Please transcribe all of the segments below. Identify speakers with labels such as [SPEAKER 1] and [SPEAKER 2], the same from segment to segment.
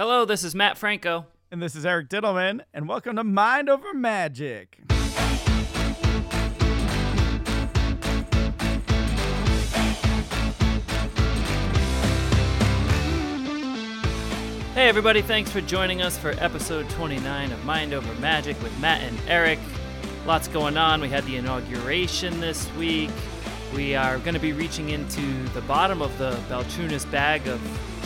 [SPEAKER 1] Hello, this is Matt Franco.
[SPEAKER 2] And this is Eric Dittelman, and welcome to Mind Over Magic.
[SPEAKER 1] Hey, everybody, thanks for joining us for episode 29 of Mind Over Magic with Matt and Eric. Lots going on. We had the inauguration this week. We are going to be reaching into the bottom of the Balchunas bag of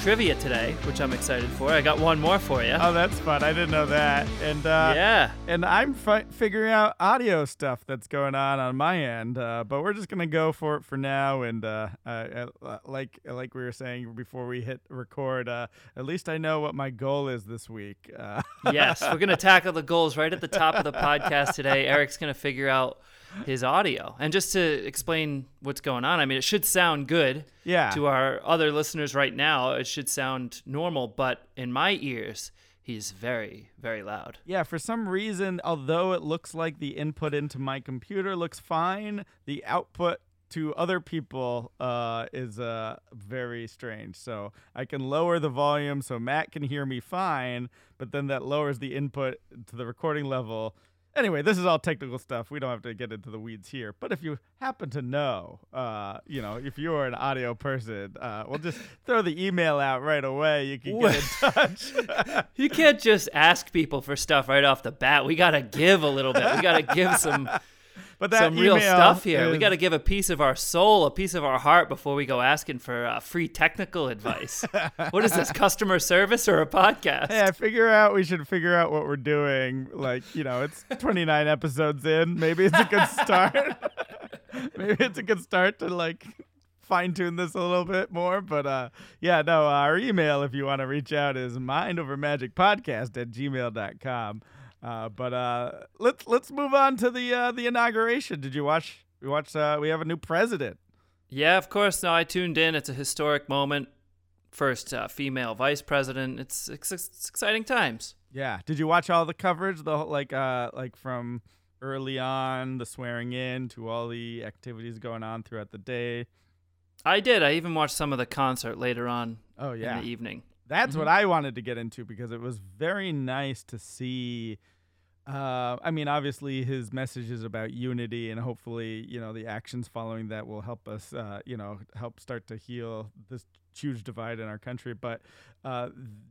[SPEAKER 1] trivia today, which I'm excited for. I got one more for you.
[SPEAKER 2] Oh, that's fun. I didn't know that. And uh,
[SPEAKER 1] yeah,
[SPEAKER 2] and I'm fi- figuring out audio stuff that's going on on my end. Uh, but we're just gonna go for it for now. And uh, uh, like like we were saying before we hit record, uh, at least I know what my goal is this week. Uh,
[SPEAKER 1] yes, we're gonna tackle the goals right at the top of the podcast today. Eric's gonna figure out his audio. And just to explain what's going on, I mean, it should sound good
[SPEAKER 2] yeah.
[SPEAKER 1] to our other listeners right now. It should sound normal, but in my ears, he's very, very loud.
[SPEAKER 2] Yeah, for some reason, although it looks like the input into my computer looks fine, the output to other people uh, is uh, very strange. So I can lower the volume so Matt can hear me fine, but then that lowers the input to the recording level Anyway, this is all technical stuff. We don't have to get into the weeds here. But if you happen to know, uh, you know, if you're an audio person, uh, we'll just throw the email out right away. You can get in touch.
[SPEAKER 1] you can't just ask people for stuff right off the bat. We got to give a little bit. We got to give some
[SPEAKER 2] but that
[SPEAKER 1] some real stuff here. Is... We got to give a piece of our soul, a piece of our heart before we go asking for uh, free technical advice. what is this, customer service or a podcast?
[SPEAKER 2] Yeah, figure out. We should figure out what we're doing. Like, you know, it's 29 episodes in. Maybe it's a good start. Maybe it's a good start to like fine tune this a little bit more. But uh, yeah, no, our email, if you want to reach out, is mindovermagicpodcast at gmail.com. Uh, but uh, let's let's move on to the uh, the inauguration. Did you watch? We watched. Uh, we have a new president.
[SPEAKER 1] Yeah, of course. No, I tuned in. It's a historic moment. First uh, female vice president. It's, it's, it's exciting times.
[SPEAKER 2] Yeah. Did you watch all the coverage? The like uh like from early on, the swearing in to all the activities going on throughout the day.
[SPEAKER 1] I did. I even watched some of the concert later on.
[SPEAKER 2] Oh yeah.
[SPEAKER 1] In the evening.
[SPEAKER 2] That's mm-hmm. what I wanted to get into because it was very nice to see uh, I mean, obviously, his message is about unity, and hopefully, you know, the actions following that will help us, uh, you know, help start to heal this huge divide in our country. But uh,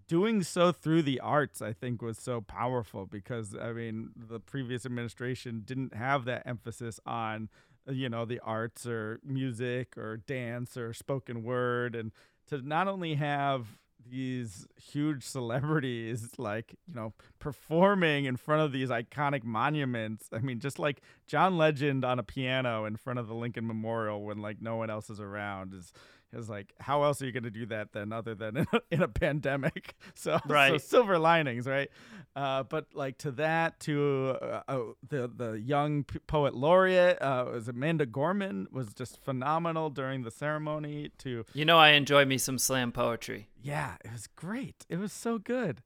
[SPEAKER 2] doing so through the arts, I think, was so powerful because, I mean, the previous administration didn't have that emphasis on, you know, the arts or music or dance or spoken word, and to not only have these huge celebrities like you know performing in front of these iconic monuments. I mean just like john legend on a piano in front of the lincoln memorial when like no one else is around is is like how else are you going to do that then other than in a, in a pandemic? So
[SPEAKER 1] right.
[SPEAKER 2] so silver linings right? Uh, but like to that to uh, uh, the the young p- poet laureate uh, was amanda gorman was just phenomenal during the ceremony to
[SPEAKER 1] you know i enjoy me some slam poetry.
[SPEAKER 2] Yeah it was great. It was so good.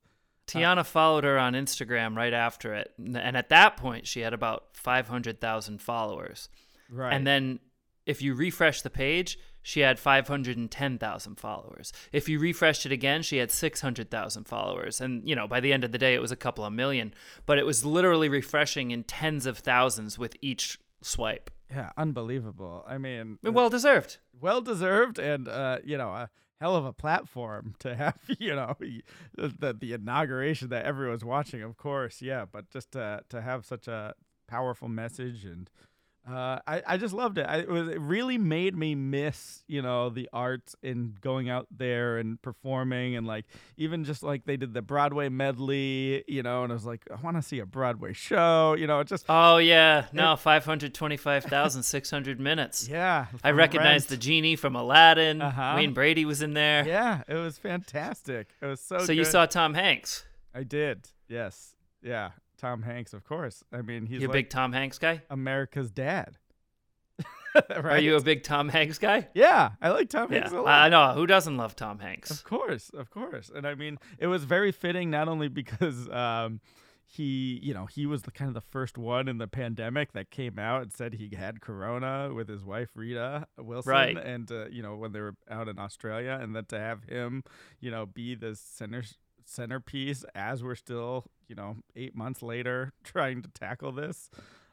[SPEAKER 1] Tiana followed her on Instagram right after it, and at that point, she had about five hundred thousand followers.
[SPEAKER 2] Right,
[SPEAKER 1] and then if you refresh the page, she had 510,000 followers. If you refreshed it again, she had 600,000 followers. And, you know, by the end of the day, it was a couple of million. But it was literally refreshing in tens of thousands with each swipe.
[SPEAKER 2] Yeah, unbelievable. I mean,
[SPEAKER 1] well deserved.
[SPEAKER 2] Well deserved. And, uh, you know, a hell of a platform to have, you know, the, the inauguration that everyone's watching, of course. Yeah. But just to, to have such a powerful message and, uh, I, I just loved it. I, it, was, it really made me miss, you know, the arts and going out there and performing and like even just like they did the Broadway medley, you know, and I was like, I want to see a Broadway show, you know, it just.
[SPEAKER 1] Oh yeah, no, five hundred twenty-five thousand six hundred minutes.
[SPEAKER 2] Yeah,
[SPEAKER 1] I recognized
[SPEAKER 2] Rent.
[SPEAKER 1] the genie from Aladdin.
[SPEAKER 2] Uh-huh.
[SPEAKER 1] Wayne Brady was in there.
[SPEAKER 2] Yeah, it was fantastic. It was so.
[SPEAKER 1] So
[SPEAKER 2] good.
[SPEAKER 1] you saw Tom Hanks.
[SPEAKER 2] I did. Yes. Yeah. Tom Hanks, of course. I mean, he's
[SPEAKER 1] you a
[SPEAKER 2] like
[SPEAKER 1] big Tom Hanks guy.
[SPEAKER 2] America's dad.
[SPEAKER 1] right? Are you a big Tom Hanks guy?
[SPEAKER 2] Yeah, I like Tom Hanks a lot.
[SPEAKER 1] I know who doesn't love Tom Hanks.
[SPEAKER 2] Of course, of course. And I mean, it was very fitting not only because um, he, you know, he was the kind of the first one in the pandemic that came out and said he had corona with his wife Rita Wilson,
[SPEAKER 1] right?
[SPEAKER 2] And uh, you know, when they were out in Australia, and then to have him, you know, be the center centerpiece as we're still, you know, eight months later trying to tackle this.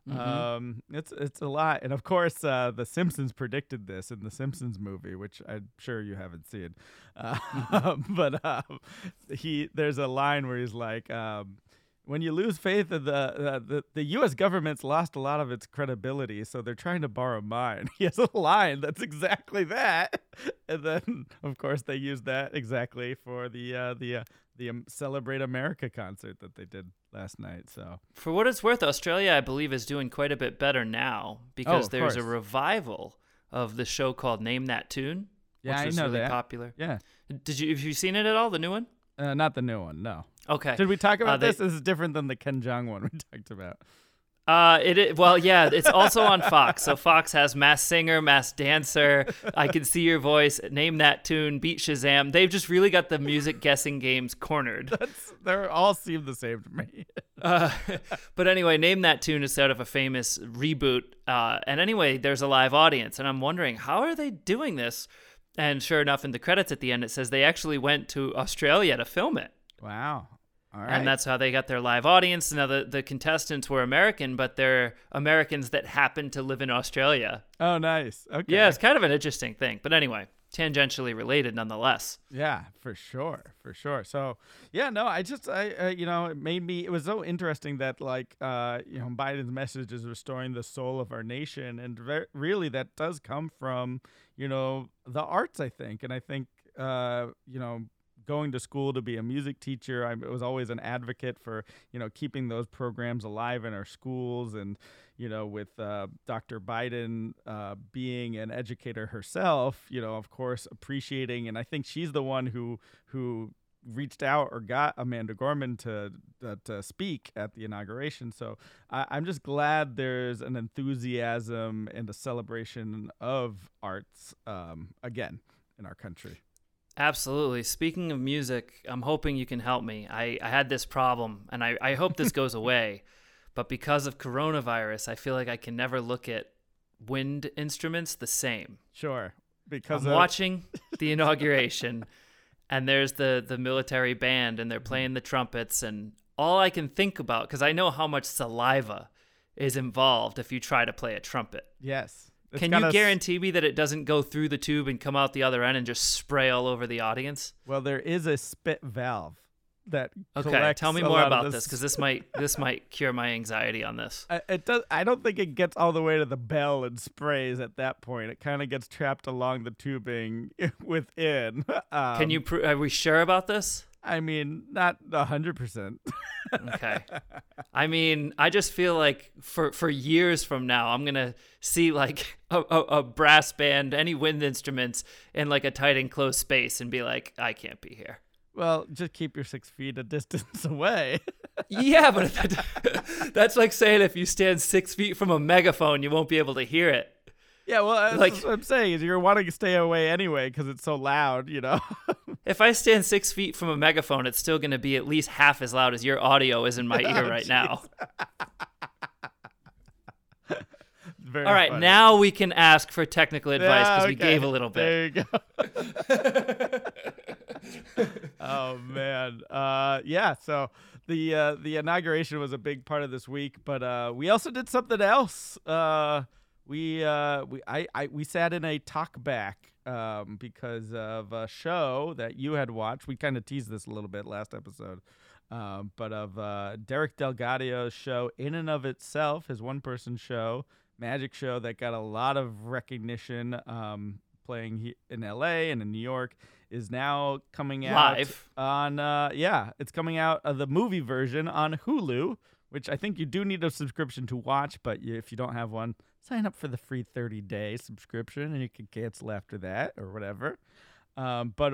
[SPEAKER 1] Mhm.
[SPEAKER 2] Um, it's it's a lot, and of course, uh, the Simpsons predicted this in the Simpsons movie, which I'm sure you haven't seen. Uh, but um, he there's a line where he's like, um, "When you lose faith in the, uh, the the U.S. government's lost a lot of its credibility, so they're trying to borrow mine." He has a line that's exactly that, and then of course they used that exactly for the uh, the uh, the um, Celebrate America concert that they did last night. So.
[SPEAKER 1] For what it's worth, Australia, I believe, is doing quite a bit better now because
[SPEAKER 2] of
[SPEAKER 1] there's a revival of the show called Name That Tune,
[SPEAKER 2] Yeah,
[SPEAKER 1] which
[SPEAKER 2] I
[SPEAKER 1] was
[SPEAKER 2] know
[SPEAKER 1] really
[SPEAKER 2] that.
[SPEAKER 1] popular.
[SPEAKER 2] Yeah.
[SPEAKER 1] Did you have you seen it at all? The new one?
[SPEAKER 2] Uh, not the new one, no.
[SPEAKER 1] Okay.
[SPEAKER 2] Did we talk about
[SPEAKER 1] they-
[SPEAKER 2] this? This is different than the Ken Jeong one we talked about.
[SPEAKER 1] Uh, it, it well, yeah, it's also on Fox. So Fox has Masked Singer, Masked Dancer. I can see your voice. Name that tune. Beat Shazam. They've just really got the music guessing games cornered.
[SPEAKER 2] That's they all seem the same to me.
[SPEAKER 1] Uh, but anyway, name that tune is out of a famous reboot. Uh, and anyway, there's a live audience, and I'm wondering how are they doing this? And sure enough, in the credits at the end, it says they actually went to Australia to film it.
[SPEAKER 2] wow. Right.
[SPEAKER 1] And that's how they got their live audience. Now, the, the contestants were American, but they're Americans that happen to live in Australia.
[SPEAKER 2] oh, nice. Okay.
[SPEAKER 1] Yeah, it's kind of an interesting thing. But anyway, tangentially related nonetheless.
[SPEAKER 2] Yeah, for sure, for sure. So, yeah, no, I just, I, uh, you know, it made me. It was so interesting that, like, uh, you know, Biden's message is restoring the soul of our nation, and ver- really, that does come from, you know, the arts. I think, and I think, uh, you know. Going to school to be a music teacher, I was always an advocate for you know keeping those programs alive in our schools, and you know with uh, Dr. Biden uh, being an educator herself, you know of course appreciating, and I think she's the one who who reached out or got Amanda Gorman to uh, to speak at the inauguration. So I, I'm just glad there's an enthusiasm and a celebration of arts um, again in our country.
[SPEAKER 1] Absolutely. Speaking of music, I'm hoping you can help me. I, I had this problem, and I, I hope this goes away. But because of coronavirus, I feel like I can never look at wind instruments the same.
[SPEAKER 2] Sure, because
[SPEAKER 1] I'm
[SPEAKER 2] of,
[SPEAKER 1] watching the inauguration, and there's the, the military band, and they're mm-hmm. playing the trumpets, and all I can think about, because I know how much saliva is involved if you try to play a trumpet.
[SPEAKER 2] yes. It's
[SPEAKER 1] Can you guarantee me that it doesn't go through the tube and come out the other end and just spray all over the audience?
[SPEAKER 2] Well, there is a spit valve that
[SPEAKER 1] Okay, tell me more about this because this might this might cure my anxiety on this.
[SPEAKER 2] I- It does. I don't think it gets all the way to the bell and sprays at that point. It kind of gets trapped along the tubing within. Um,
[SPEAKER 1] Can you? Pr- are we sure about this?
[SPEAKER 2] I mean, not a hundred percent.
[SPEAKER 1] Okay. I mean, I just feel like for for years from now, I'm gonna see like a, a, a brass band, any wind instruments in like a tight enclosed space, and be like, I can't be here.
[SPEAKER 2] Well, just keep your six feet a distance away.
[SPEAKER 1] Yeah, but if- that's like saying if you stand six feet from a megaphone, you won't be able to hear it.
[SPEAKER 2] yeah, well, that's
[SPEAKER 1] Like-
[SPEAKER 2] what I'm saying is you're wanting to stay away anyway because it's so loud, you know.
[SPEAKER 1] If I stand six feet from a megaphone, it's still going to be at least half as loud as your audio is in my ear
[SPEAKER 2] Oh,
[SPEAKER 1] right now.
[SPEAKER 2] Very
[SPEAKER 1] All right,
[SPEAKER 2] funny.
[SPEAKER 1] now we can ask for technical advice because
[SPEAKER 2] Yeah,
[SPEAKER 1] we gave a little bit.
[SPEAKER 2] There you go. oh man, uh, yeah. So the uh, the inauguration was a big part of this week, but uh, we also did something else. Uh, we uh, we I, I we sat in a talk back um, because of a show that you had watched. We kind of teased this a little bit last episode. Um, but of uh, Derek DelGaudio's show, in and of itself, his one-person show, magic show that got a lot of recognition, um, playing he- in L.A. and in New York, is now coming out
[SPEAKER 1] Live.
[SPEAKER 2] on. Uh, yeah, it's coming out of the movie version on Hulu, which I think you do need a subscription to watch. But you, if you don't have one, sign up for the free 30-day subscription, and you can cancel after that or whatever. Um, but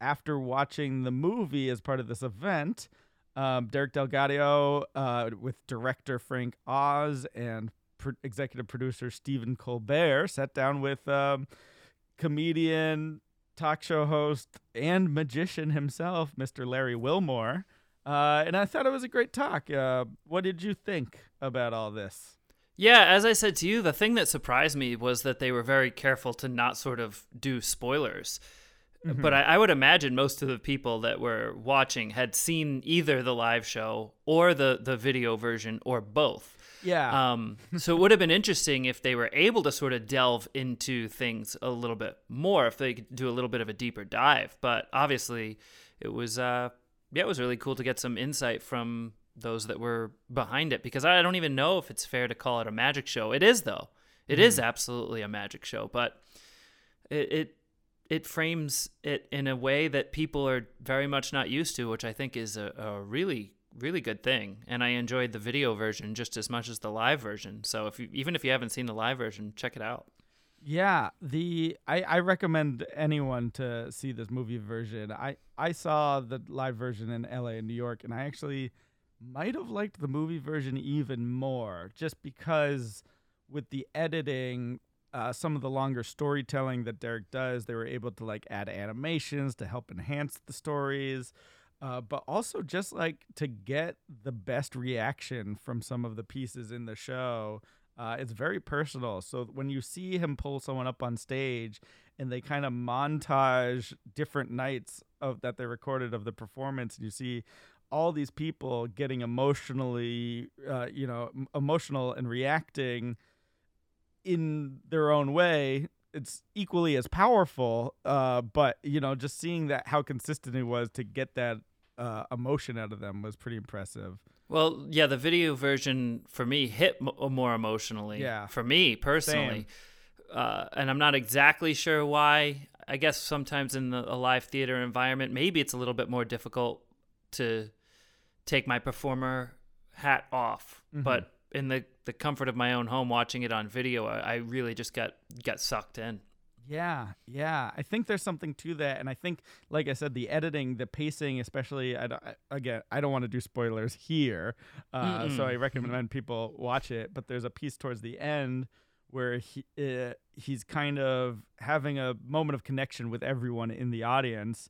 [SPEAKER 2] after watching the movie as part of this event, um, Derek DelGaudio uh, with director Frank Oz and pro- executive producer Stephen Colbert sat down with um, comedian, talk show host, and magician himself, Mr. Larry Wilmore. Uh, and I thought it was a great talk. Uh, what did you think about all this?
[SPEAKER 1] Yeah, as I said to you, the thing that surprised me was that they were very careful to not sort of do spoilers.
[SPEAKER 2] Mm-hmm.
[SPEAKER 1] But I, I would imagine most of the people that were watching had seen either the live show or the the video version or both.
[SPEAKER 2] Yeah.
[SPEAKER 1] Um, so it would have been interesting if they were able to sort of delve into things a little bit more, if they could do a little bit of a deeper dive. But obviously, it was uh, yeah, it was really cool to get some insight from those that were behind it because I don't even know if it's fair to call it a magic show. It is though. It is mm-hmm. absolutely a magic show, but it, it it frames it in a way that people are very much not used to, which I think is a, a really really good thing. And I enjoyed the video version just as much as the live version. So if you, even if you haven't seen the live version, check it out.
[SPEAKER 2] Yeah, the I, I recommend anyone to see this movie version. I I saw the live version in LA and New York and I actually might have liked the movie version even more just because with the editing uh, some of the longer storytelling that Derek does, they were able to like add animations to help enhance the stories, uh, but also just like to get the best reaction from some of the pieces in the show. Uh, it's very personal. So when you see him pull someone up on stage and they kind of montage different nights of that they recorded of the performance, and you see all these people getting emotionally, uh, you know, emotional and reacting in their own way. It's equally as powerful, uh, but you know, just seeing that how consistent it was to get that uh, emotion out of them was pretty impressive.
[SPEAKER 1] Well, yeah, the video version for me hit m- uh, more emotionally.
[SPEAKER 2] Yeah.
[SPEAKER 1] For me personally. Uh, and I'm not exactly sure why. I guess sometimes in the, a live theater environment, maybe it's a little bit more difficult to take my performer hat off.
[SPEAKER 2] Mhm.
[SPEAKER 1] But in the, the comfort of my own home, watching it on video, I, I really just got got sucked in.
[SPEAKER 2] Yeah, yeah. I think there's something to that, and I think, like I said, the editing, the pacing, especially. I I- again, I don't want to do spoilers here, uh, so I recommend people watch it. But there's a piece towards the end where he uh, he's kind of having a moment of connection with everyone in the audience,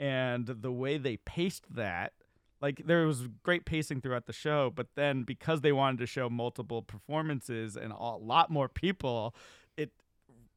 [SPEAKER 2] and the way they paced that. Like there was great pacing throughout the show, but then because they wanted to show multiple performances and a lot more people, it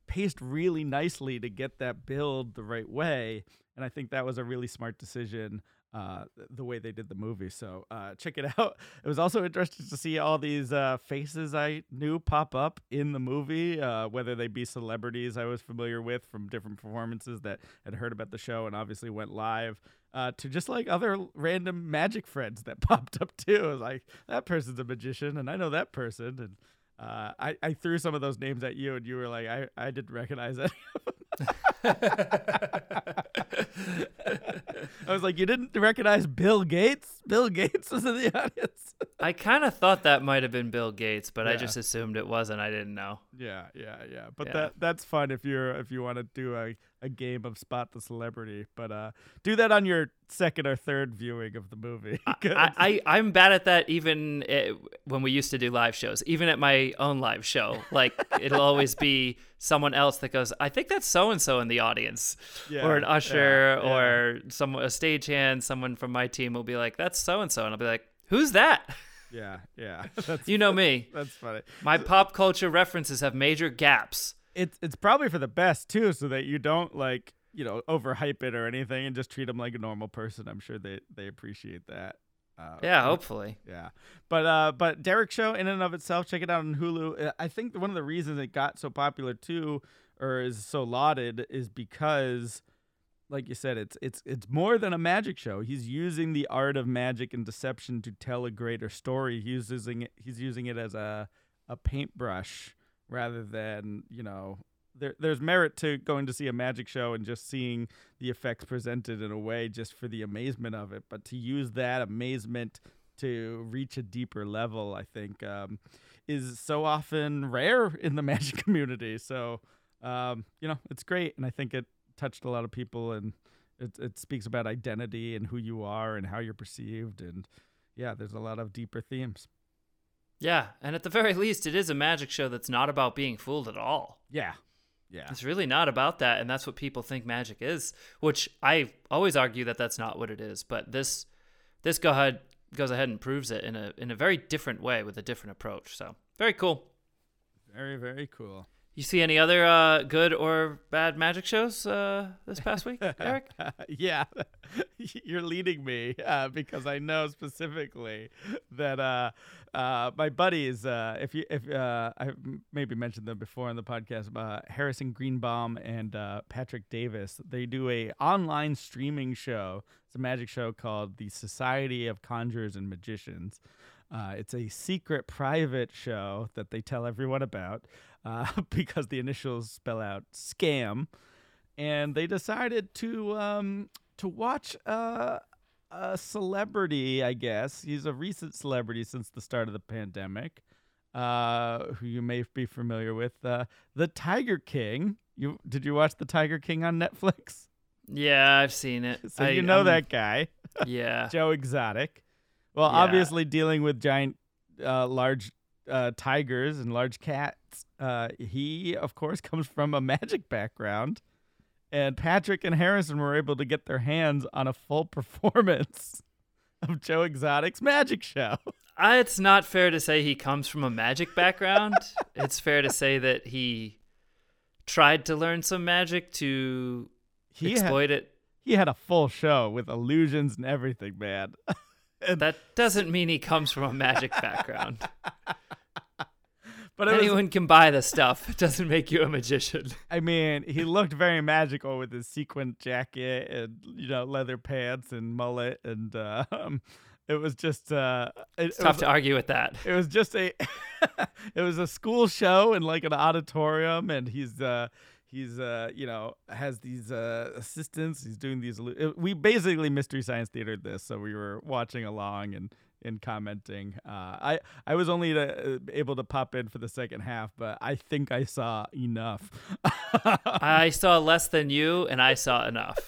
[SPEAKER 2] paced really nicely to get that build the right way. And I think that was a really smart decision, uh, the way they did the movie. So uh, check it out. It was also interesting to see all these uh, faces I knew pop up in the movie, uh, whether they be celebrities I was familiar with from different performances that had heard about the show and obviously went live. Uh, to just like other random magic friends that popped up too. Like that person's a magician, and I know that person, and uh, I, I threw some of those names at you, and you were like, I, I didn't recognize it. I was like, you didn't recognize Bill Gates? Bill Gates was in the audience.
[SPEAKER 1] I kind of thought that might have been Bill Gates, but I just assumed it wasn't. I didn't know.
[SPEAKER 2] yeah, yeah, yeah. But
[SPEAKER 1] Yeah.
[SPEAKER 2] that that's fun if you're if you want to do a, a game of spot the celebrity. But uh, do that on your second or third viewing of the movie.
[SPEAKER 1] I, I I'm bad at that even eh, when we used to do live shows. Even at my own live show, like it'll always be someone else that goes, "I think that's so and so in the audience,"
[SPEAKER 2] Yeah,
[SPEAKER 1] or an usher,
[SPEAKER 2] yeah, yeah.
[SPEAKER 1] or some a stagehand. Someone from my team will be like, "That's so and so," and I'll be like, "Who's that?"
[SPEAKER 2] yeah, yeah.
[SPEAKER 1] You know me.
[SPEAKER 2] that's funny.
[SPEAKER 1] My pop culture references have major gaps.
[SPEAKER 2] It's it's probably for the best too, so that you don't like you know overhype it or anything, and just treat them like a normal person. I'm sure they they appreciate that. Uh,
[SPEAKER 1] Yeah, hopefully.
[SPEAKER 2] yeah. But uh, but Derek Show in and of itself, check it out on Hulu. Uh, I think one of the reasons it got so popular too, or is so lauded, is because, like you said, it's it's it's more than a magic show. He's using the art of magic and deception to tell a greater story. He's using it. He's using it as a a paintbrush rather than you know. There, there's merit to going to see a magic show and just seeing the effects presented in a way just for the amazement of it. But to use that amazement to reach a deeper level, I think, um, is so often rare in the magic community. So, um, you know, it's great. And I think it touched a lot of people and it, it speaks about identity and who you are and how you're perceived. And yeah, there's a lot of deeper themes.
[SPEAKER 1] Yeah, and at the very least, it is a magic show that's not about being fooled at all.
[SPEAKER 2] Yeah. Yeah.
[SPEAKER 1] It's really not about that, and that's what people think magic is. Which I always argue that that's not what it is. But this, this go ahead goes ahead and proves it in a in a very different way with a different approach. So very cool.
[SPEAKER 2] Very, very cool.
[SPEAKER 1] You see any other uh, good or bad magic shows uh, this past week, Eric?
[SPEAKER 2] yeah, you're leading me uh, because I know specifically that uh, uh, my buddies, uh, if you if uh, I maybe mentioned them before on the podcast, uh, Harrison Greenbaum and uh, Patrick Davis, they do a online streaming show. It's a magic show called the Society of Conjurers and Magicians. Uh, it's a secret, private show that they tell everyone about uh, because the initials spell out scam, and they decided to um, to watch uh, a celebrity. I guess he's a recent celebrity since the start of the pandemic, uh, who you may be familiar with, uh, the Tiger King. You did you watch the Tiger King on Netflix?
[SPEAKER 1] Yeah, I've seen it.
[SPEAKER 2] So
[SPEAKER 1] I,
[SPEAKER 2] you know that guy,
[SPEAKER 1] Yeah.
[SPEAKER 2] Joe Exotic. Well,
[SPEAKER 1] Yeah.
[SPEAKER 2] obviously dealing with giant, uh, large uh, tigers and large cats. Uh, he, of course, comes from a magic background, and Patrick and Harrison were able to get their hands on a full performance of Joe Exotic's magic show.
[SPEAKER 1] I, it's not fair to say he comes from a magic background. it's fair to say that he tried to learn some magic to
[SPEAKER 2] He had,
[SPEAKER 1] exploit it.
[SPEAKER 2] he had a full show with illusions and everything, man. And-
[SPEAKER 1] That doesn't mean he comes from a magic background.
[SPEAKER 2] But it was,
[SPEAKER 1] Anyone can buy the stuff. It doesn't make you a magician.
[SPEAKER 2] I mean, he looked very magical with his sequin jacket and you know leather pants and mullet, and uh, um, it was just uh, it,
[SPEAKER 1] It's
[SPEAKER 2] it
[SPEAKER 1] tough
[SPEAKER 2] was,
[SPEAKER 1] to argue with that.
[SPEAKER 2] it was just a it was a school show in like an auditorium, and he's uh, he's uh, you know has these uh, assistants. He's doing these. We basically mystery science theatered this, so we were watching along and. And commenting, uh, I I was only to, uh, able to pop in for the second half, but I think I saw enough.
[SPEAKER 1] I saw less than you, and I saw enough.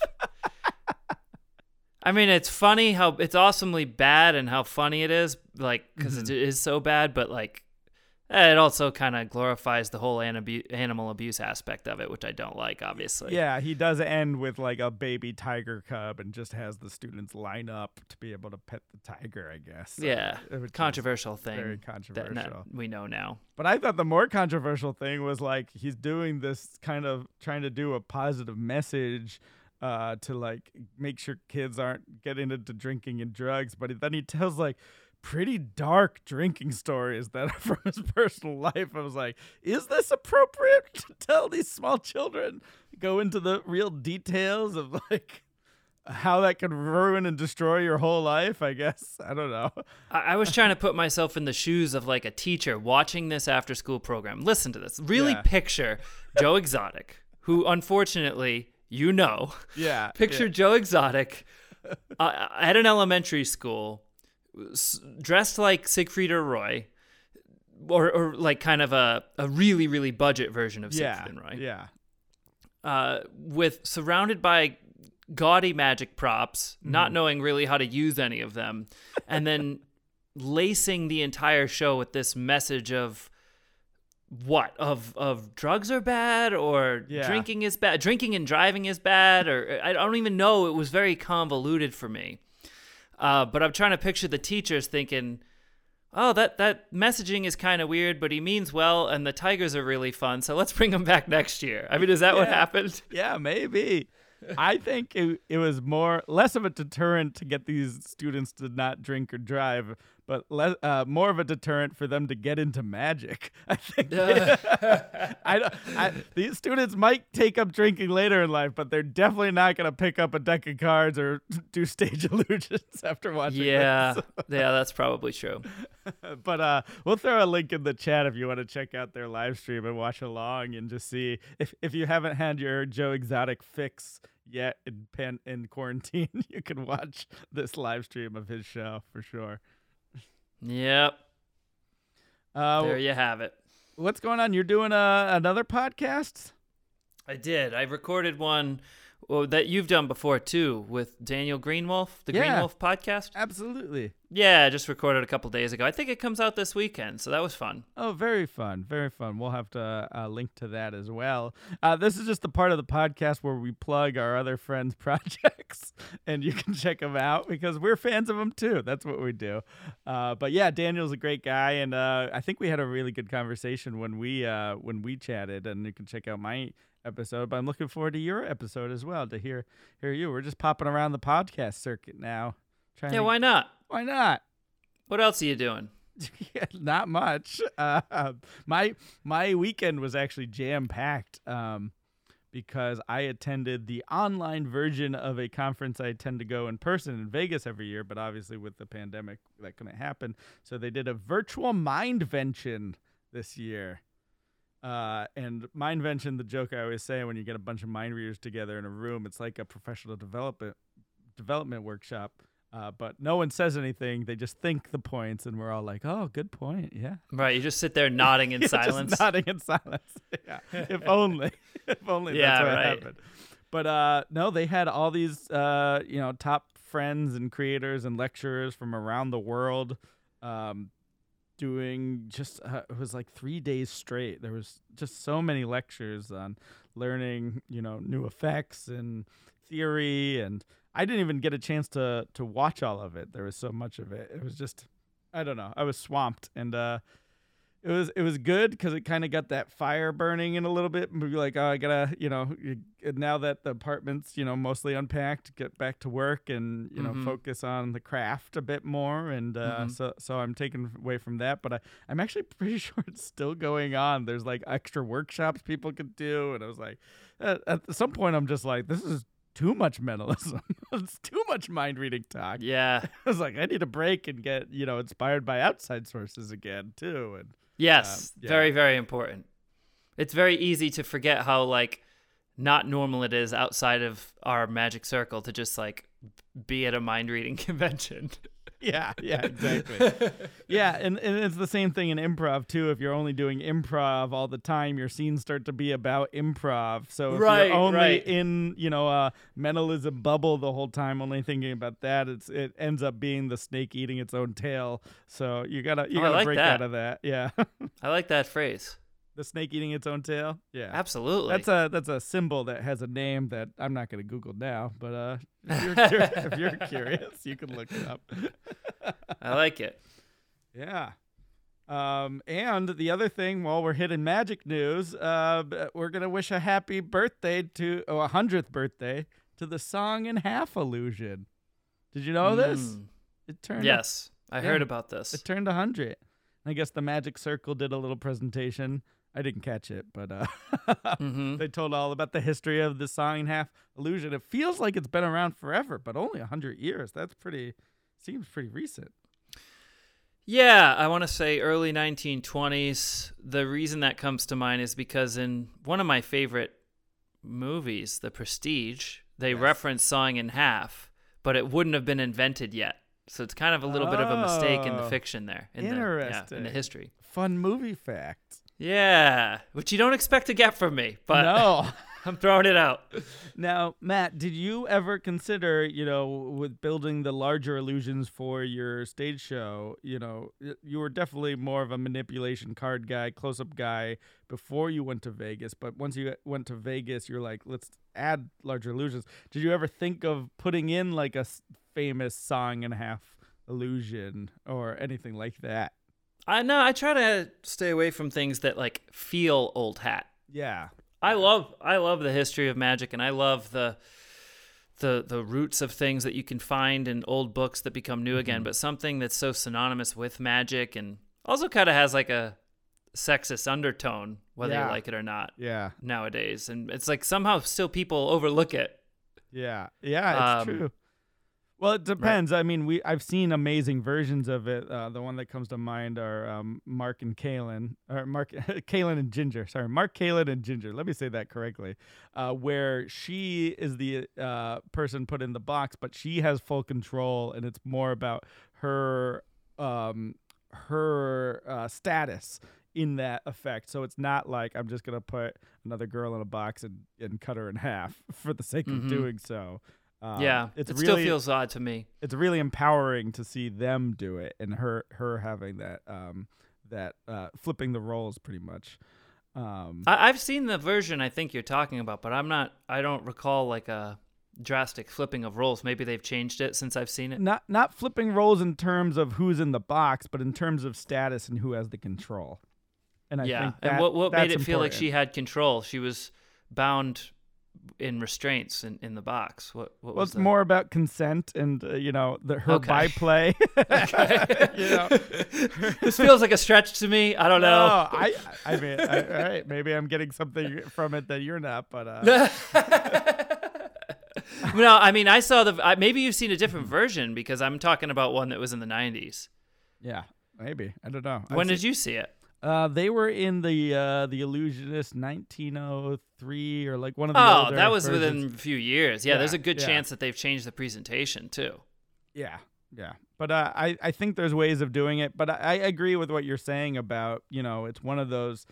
[SPEAKER 1] I mean, it's funny how it's awesomely bad and how funny it is, like because it is so bad. But like, it also kind of glorifies the whole animal abuse aspect of it, which I don't like, obviously.
[SPEAKER 2] Yeah, he does end with like a baby tiger cub and just has the students line up to be able to pet the tiger, I guess.
[SPEAKER 1] yeah.
[SPEAKER 2] Uh, which
[SPEAKER 1] Controversial thing Very
[SPEAKER 2] controversial.
[SPEAKER 1] na- we know now.
[SPEAKER 2] But I thought the more controversial thing was like he's doing this kind of trying to do a positive message uh, to like make sure kids aren't getting into drinking and drugs. But then he tells like pretty dark drinking stories that are from his personal life. I was like, is this appropriate to tell these small children? Go into the real details of like how that could ruin and destroy your whole life, I guess. I don't know.
[SPEAKER 1] I, I was trying to put myself in the shoes of like a teacher watching this after school program. Listen to this. Really
[SPEAKER 2] Yeah.
[SPEAKER 1] picture Joe Exotic, who unfortunately you know.
[SPEAKER 2] Yeah.
[SPEAKER 1] Picture
[SPEAKER 2] yeah.
[SPEAKER 1] Joe Exotic uh, at an elementary school, s- dressed like Siegfried or Roy, or, or like kind of a, a really, really budget version of
[SPEAKER 2] yeah.
[SPEAKER 1] Siegfried and Roy,
[SPEAKER 2] Yeah.
[SPEAKER 1] uh, with surrounded by gaudy magic props,
[SPEAKER 2] Mm-hmm.
[SPEAKER 1] not knowing really how to use any of them, and then lacing the entire show with this message of what of of drugs are bad or
[SPEAKER 2] Yeah.
[SPEAKER 1] drinking is bad drinking and driving is bad or i don't even know it was very convoluted for me uh, but i'm trying to picture the teachers thinking oh that that messaging is kind of weird but he means well and the tigers are really fun so let's bring them back next year. I mean is that what happened?
[SPEAKER 2] Yeah, maybe. I think it, it was more less of a deterrent to get these students to not drink or drive, but le- uh, more of a deterrent for them to get into magic. I think. I, I these students might take up drinking later in life, but they're definitely not going to pick up a deck of cards or do stage illusions after watching.
[SPEAKER 1] yeah
[SPEAKER 2] this.
[SPEAKER 1] yeah that's probably true
[SPEAKER 2] but uh, we'll throw a link in the chat if you want to check out their live stream and watch along and just see if if you haven't had your Joe Exotic fix yet in pan in quarantine, you can watch this live stream of his show for sure.
[SPEAKER 1] Yep
[SPEAKER 2] Uh,
[SPEAKER 1] there you have it
[SPEAKER 2] what's going on? You're doing uh, another podcast?
[SPEAKER 1] I did. I recorded one well, that you've done before too with Daniel Greenwolf, the
[SPEAKER 2] Yeah.
[SPEAKER 1] Greenwolf podcast.
[SPEAKER 2] Absolutely.
[SPEAKER 1] Yeah, just recorded a couple days ago. I think it comes out this weekend, so that was fun.
[SPEAKER 2] Oh, very fun, very fun. We'll have to uh, link to that as well. Uh, this is just the part of the podcast where we plug our other friends' projects, and you can check them out because we're fans of them too. That's what we do. Uh, but yeah, Daniel's a great guy, and uh, I think we had a really good conversation when we uh, when we chatted. And you can check out my episode. But I'm looking forward to your episode as well to hear hear you. We're just popping around the podcast circuit now. Trying
[SPEAKER 1] Yeah,
[SPEAKER 2] to,
[SPEAKER 1] why not?
[SPEAKER 2] why not?
[SPEAKER 1] What else are you doing?
[SPEAKER 2] yeah, not much. Uh, my my weekend was actually jam packed um, because I attended the online version of a conference I tend to go in person in Vegas every year, but obviously with the pandemic that couldn't happen. So they did a virtual mindvention this year. Uh, and mindvention, the joke I always say when you get a bunch of mind readers together in a room, it's like a professional development development workshop. Uh, but no one says anything. They just think the points, and we're all like, "Oh, good point. Yeah."
[SPEAKER 1] Right, you just sit there nodding in silence.
[SPEAKER 2] nodding in silence. yeah. If only. if only
[SPEAKER 1] Yeah,
[SPEAKER 2] that's what
[SPEAKER 1] right.
[SPEAKER 2] happened. But uh, no, they had all these uh, you know top friends and creators and lecturers from around the world um, doing just uh, it was like three days straight. There was just so many lectures on learning you know new effects and theory and I didn't even get a chance to to watch all of it. There was so much of it. It was just I don't know. I was swamped and uh it was it was good because it kind of got that fire burning in a little bit and be like oh i gotta you know now that the apartment's you know mostly unpacked get back to work and you know
[SPEAKER 1] Mhm.
[SPEAKER 2] focus on the craft a bit more and uh,
[SPEAKER 1] Mhm.
[SPEAKER 2] so so i'm taken away from that but I, i'm actually pretty sure it's still going on there's like extra workshops people could do and i was like at, at some point i'm just like this is too much mentalism it's too much mind reading talk
[SPEAKER 1] yeah.
[SPEAKER 2] i was like i need a break and get you know inspired by outside sources again too and
[SPEAKER 1] Yes,
[SPEAKER 2] Um, yeah.
[SPEAKER 1] very very important. It's very easy to forget how like not normal it is outside of our magic circle to just like be at a mind reading convention.
[SPEAKER 2] yeah, yeah, exactly. yeah, and, and it's the same thing in improv too. If you're only doing improv all the time, your scenes start to be about improv. So if
[SPEAKER 1] Right,
[SPEAKER 2] you're only
[SPEAKER 1] right.
[SPEAKER 2] in, you know, a mentalism bubble the whole time, only thinking about that, it's it ends up being the snake eating its own tail. So you gotta you
[SPEAKER 1] Oh,
[SPEAKER 2] gotta
[SPEAKER 1] like
[SPEAKER 2] break
[SPEAKER 1] that.
[SPEAKER 2] out of that. Yeah,
[SPEAKER 1] I like that phrase.
[SPEAKER 2] The snake eating its own tail. Yeah.
[SPEAKER 1] Absolutely.
[SPEAKER 2] That's a that's a symbol that has a name that I'm not going to Google now, but uh, if you're, cur- if you're curious, you can look it up.
[SPEAKER 1] I like it.
[SPEAKER 2] Yeah. Um, and the other thing, while we're hitting magic news, uh, we're gonna wish a happy birthday to oh, a hundredth birthday to the sawing in half illusion. Did you know this?
[SPEAKER 1] Mm.
[SPEAKER 2] It turned
[SPEAKER 1] Yes, I
[SPEAKER 2] Yeah.
[SPEAKER 1] heard about this.
[SPEAKER 2] it turned a hundred. I guess the Magic Circle did a little presentation. I didn't catch it, but uh,
[SPEAKER 1] hmm
[SPEAKER 2] they told all about the history of the and half illusion. It feels like it's been around forever, but only a hundred years. That's pretty. Seems pretty recent.
[SPEAKER 1] Yeah, I want to say early 1920s. The reason that comes to mind is because in one of my favorite movies, The Prestige, they
[SPEAKER 2] Yes.
[SPEAKER 1] reference sawing in half, but it wouldn't have been invented yet. So it's kind of a little bit of a mistake in the
[SPEAKER 2] Oh,
[SPEAKER 1] fiction there. In The, yeah, in the history.
[SPEAKER 2] Fun movie fact.
[SPEAKER 1] Yeah, which you don't expect to get from me, but
[SPEAKER 2] no.
[SPEAKER 1] I'm throwing it out.
[SPEAKER 2] Now, Matt, did you ever consider, you know, with building the larger illusions for your stage show, you know, you were definitely more of a manipulation card guy, close up guy before you went to Vegas. But once you went to Vegas, you're like, let's add larger illusions. Did you ever think of putting in like a famous song and a half illusion or anything like that?
[SPEAKER 1] I know I try to stay away from things that like feel old hat.
[SPEAKER 2] Yeah.
[SPEAKER 1] I love I love the history of magic and I love the the the roots of things that you can find in old books that become new again,
[SPEAKER 2] Mhm.
[SPEAKER 1] but something that's so synonymous with magic and also kind of has like a sexist undertone whether
[SPEAKER 2] Yeah.
[SPEAKER 1] you like it or not
[SPEAKER 2] Yeah.
[SPEAKER 1] nowadays. And it's like somehow still people overlook it.
[SPEAKER 2] Yeah, yeah, it's
[SPEAKER 1] Um,
[SPEAKER 2] true. Well, it depends. I mean, we I've seen amazing versions of it. Uh, the one that comes to mind are um, Mark and Kalin, or Mark, Kalin and Jinger. Sorry, Mark, Kalin, and Jinger. Let me say that correctly. Uh, where she is the uh, person put in the box, but she has full control, and it's more about her um, her uh, status in that effect. So it's not like I'm just gonna put another girl in a box and, and cut her in half for the sake
[SPEAKER 1] Mhm.
[SPEAKER 2] of doing so. Um,
[SPEAKER 1] yeah, it
[SPEAKER 2] really
[SPEAKER 1] still feels odd to me.
[SPEAKER 2] it's really empowering to see them do it and her her having that um that uh flipping the roles pretty much. Um,
[SPEAKER 1] I, I've seen the version I think you're talking about, but I'm not. I don't recall like a drastic flipping of roles. Maybe they've changed it since I've seen it.
[SPEAKER 2] not not flipping roles in terms of who's in the box, but in terms of status and who has the control. And I
[SPEAKER 1] yeah,
[SPEAKER 2] think
[SPEAKER 1] and what what made it feel like she had control? She was bound in restraints in, in the box. What what
[SPEAKER 2] Well,
[SPEAKER 1] was
[SPEAKER 2] it's
[SPEAKER 1] the-
[SPEAKER 2] more about consent and uh, you know the her
[SPEAKER 1] Okay.
[SPEAKER 2] byplay. you know,
[SPEAKER 1] this feels like a stretch to me. I don't know.
[SPEAKER 2] I I mean, I, all right, maybe I'm getting something from it that you're not, but uh,
[SPEAKER 1] no, I mean I saw the. I, maybe you've seen a different version because I'm talking about one that was in the 90s.
[SPEAKER 2] yeah, maybe I don't know. I've
[SPEAKER 1] When
[SPEAKER 2] seen-
[SPEAKER 1] did you see it?
[SPEAKER 2] Uh, they were in the uh, the Illusionist 1903 or like one of the
[SPEAKER 1] Oh, that was
[SPEAKER 2] versions.
[SPEAKER 1] within a few years. Yeah, there's a good
[SPEAKER 2] yeah.
[SPEAKER 1] chance that they've changed the presentation too.
[SPEAKER 2] Yeah, yeah. But uh, I I think there's ways of doing it. But I, I agree with what you're saying about you know it's one of those.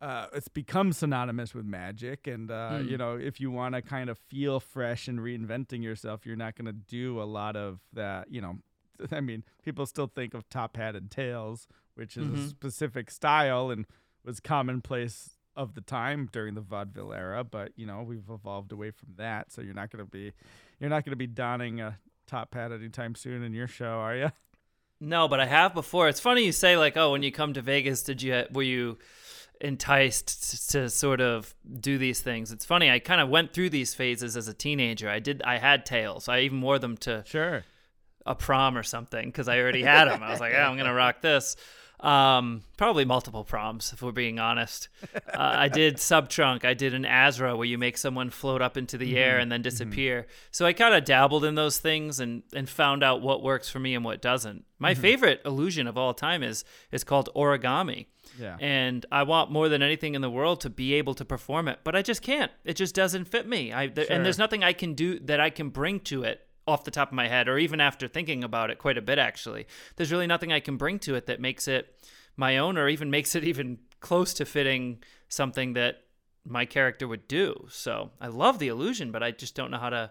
[SPEAKER 2] Uh, it's become synonymous with magic, and uh,
[SPEAKER 1] Hmm.
[SPEAKER 2] you know if you want to kind of feel fresh and reinventing yourself, you're not going to do a lot of that. You know, I mean, people still think of top hat and tails, which is a
[SPEAKER 1] Mhm.
[SPEAKER 2] specific style and was commonplace of the time during the vaudeville era. But you know, we've evolved away from that, so you're not going to be, you're not going to be donning a top hat anytime soon in your show, are you?
[SPEAKER 1] No, but I have before. It's funny you say like, "Oh, when you come to Vegas, did you were you enticed to sort of do these things?" It's funny. I kind of went through these phases as a teenager. I did. I had tails. I even wore them to
[SPEAKER 2] Sure.
[SPEAKER 1] A prom or something because I already had them. I was like, "Yeah, I'm gonna rock this." Um, probably multiple proms, if we're being honest. Uh, I did sub trunk. I did an Asrah where you make someone float up into the air and then disappear. So I kind of dabbled in those things and and found out what works for me and what doesn't. My favorite illusion of all time is is called origami.
[SPEAKER 2] Yeah.
[SPEAKER 1] And I want more than anything in the world to be able to perform it, but I just can't. It just doesn't fit me. I th-
[SPEAKER 2] Sure.
[SPEAKER 1] and there's nothing I can do that I can bring to it off the top of my head or even after thinking about it quite a bit actually. There's really nothing I can bring to it that makes it my own or even makes it even close to fitting something that my character would do. So, I love the illusion, but I just don't know how to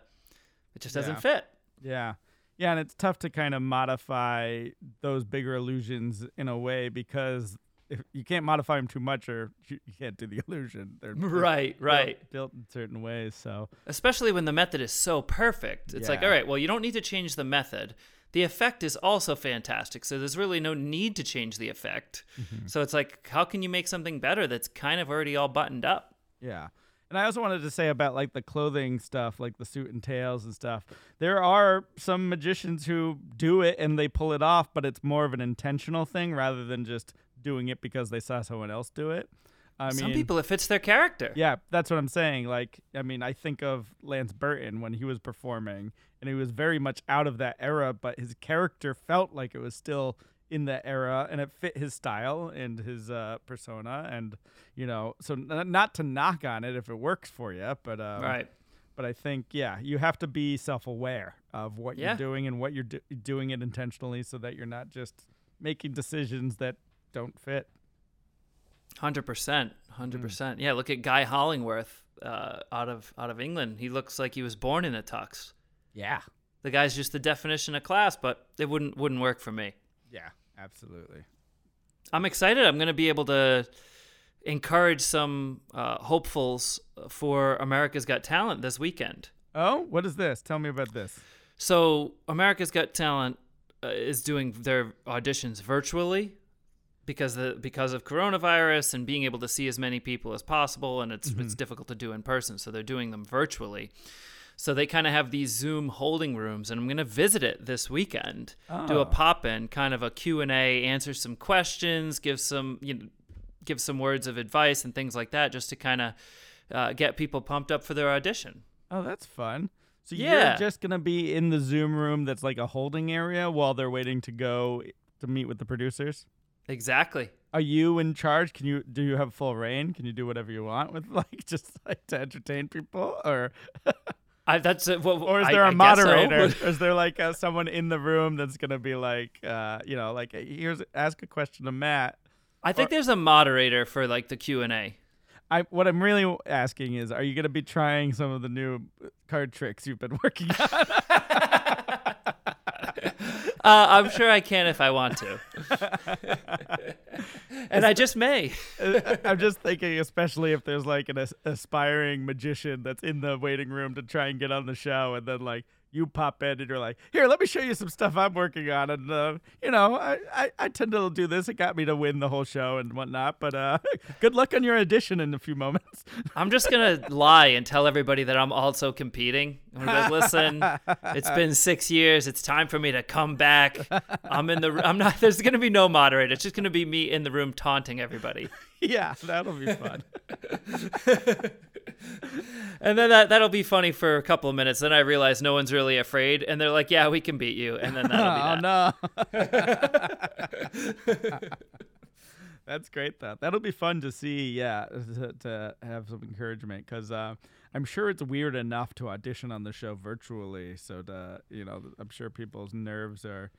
[SPEAKER 1] it just doesn't
[SPEAKER 2] Yeah.
[SPEAKER 1] fit.
[SPEAKER 2] Yeah. Yeah, and it's tough to kind of modify those bigger illusions in a way because if you can't modify them too much or you, you can't do the illusion. They're
[SPEAKER 1] Right,
[SPEAKER 2] built-
[SPEAKER 1] right.
[SPEAKER 2] Built in certain ways, so
[SPEAKER 1] especially when the method is so perfect. It's like, all right, well, you don't need to change the method. The effect is also fantastic, so there's really no need to change the effect.
[SPEAKER 2] Mm-hmm.
[SPEAKER 1] So it's like, how can you make something better that's kind of already all buttoned up?
[SPEAKER 2] Yeah. And I also wanted to say about like the clothing stuff, like the suit and tails and stuff. There are some magicians who do it and they pull it off, but it's more of an intentional thing rather than just doing it because they saw someone else do it. I mean, Some
[SPEAKER 1] people, it fits their character.
[SPEAKER 2] Yeah, that's what I'm saying. Like, I mean, I think of Lance Burton when he was performing, and he was very much out of that era, but his character felt like it was still in that era, and it fit his style and his uh, persona, and you know, so n- not to knock on it if it works for you, but um,
[SPEAKER 1] Right.
[SPEAKER 2] But I think, yeah, you have to be self-aware of what
[SPEAKER 1] Yeah.
[SPEAKER 2] you're doing and what you're do- doing it intentionally, so that you're not just making decisions that don't fit.
[SPEAKER 1] Hundred percent,
[SPEAKER 2] Hmm.
[SPEAKER 1] hundred percent. Yeah, look at Guy Hollingworth uh, out of out of England. He looks like he was born in a tux.
[SPEAKER 2] Yeah.
[SPEAKER 1] The guy's just the definition of class, but it wouldn't wouldn't work for me.
[SPEAKER 2] Yeah. Absolutely.
[SPEAKER 1] I'm excited. I'm going to be able to encourage some uh, hopefuls for America's Got Talent this weekend.
[SPEAKER 2] Oh, what is this? Tell me about this.
[SPEAKER 1] So, America's Got Talent uh, is doing their auditions virtually because the because of coronavirus and being able to see as many people as possible, and it's it's difficult to do in person. So they're doing them virtually. So they kind of have these Zoom holding rooms, and I'm going to visit it this weekend. Do
[SPEAKER 2] Oh.
[SPEAKER 1] a pop in, kind of a Q and A, answer some questions, give some you know, give some words of advice and things like that, just to kind of uh, get people pumped up for their audition.
[SPEAKER 2] Oh, that's fun. So
[SPEAKER 1] Yeah.
[SPEAKER 2] you're just gonna be in the Zoom room that's like a holding area while they're waiting to go to meet with the producers.
[SPEAKER 1] Exactly.
[SPEAKER 2] Are you in charge? Can you do you have full reign? Can you do whatever you want with like just like to entertain people, or
[SPEAKER 1] I, that's uh, well,
[SPEAKER 2] or is there a
[SPEAKER 1] guess so.
[SPEAKER 2] moderator? is there like uh, someone in the room that's gonna be like, uh, you know, like here's ask a question to Matt,
[SPEAKER 1] I think there's a moderator for like the Q and A.
[SPEAKER 2] I what I'm really asking is, are you going to be trying some of the new card tricks you've been working on?
[SPEAKER 1] Uh, I'm sure I can if I want to. and I just may.
[SPEAKER 2] I'm just thinking, especially if there's like an as- aspiring magician that's in the waiting room to try and get on the show, and then like you pop in and you're like, here, let me show you some stuff I'm working on. And, uh, you know, I, I, I, tend to do this. It got me to win the whole show and whatnot. But uh, good luck on your audition in a few moments.
[SPEAKER 1] I'm just going to lie and tell everybody that I'm also competing. I'm like, listen, it's been six years. It's time for me to come back. I'm in the, I'm not, there's going to be no moderator. It's just going to be me in the room taunting everybody.
[SPEAKER 2] Yeah, that'll be fun.
[SPEAKER 1] and then that that'll be funny for a couple of minutes. Then I realize no one's really afraid, and they're like, "Yeah, we can beat you." And then that'll be
[SPEAKER 2] that. Oh no. That's great. Though that'll be fun to see. Yeah, to, to have some encouragement because uh, I'm sure it's weird enough to audition on the show virtually. So to you know, I'm sure people's nerves are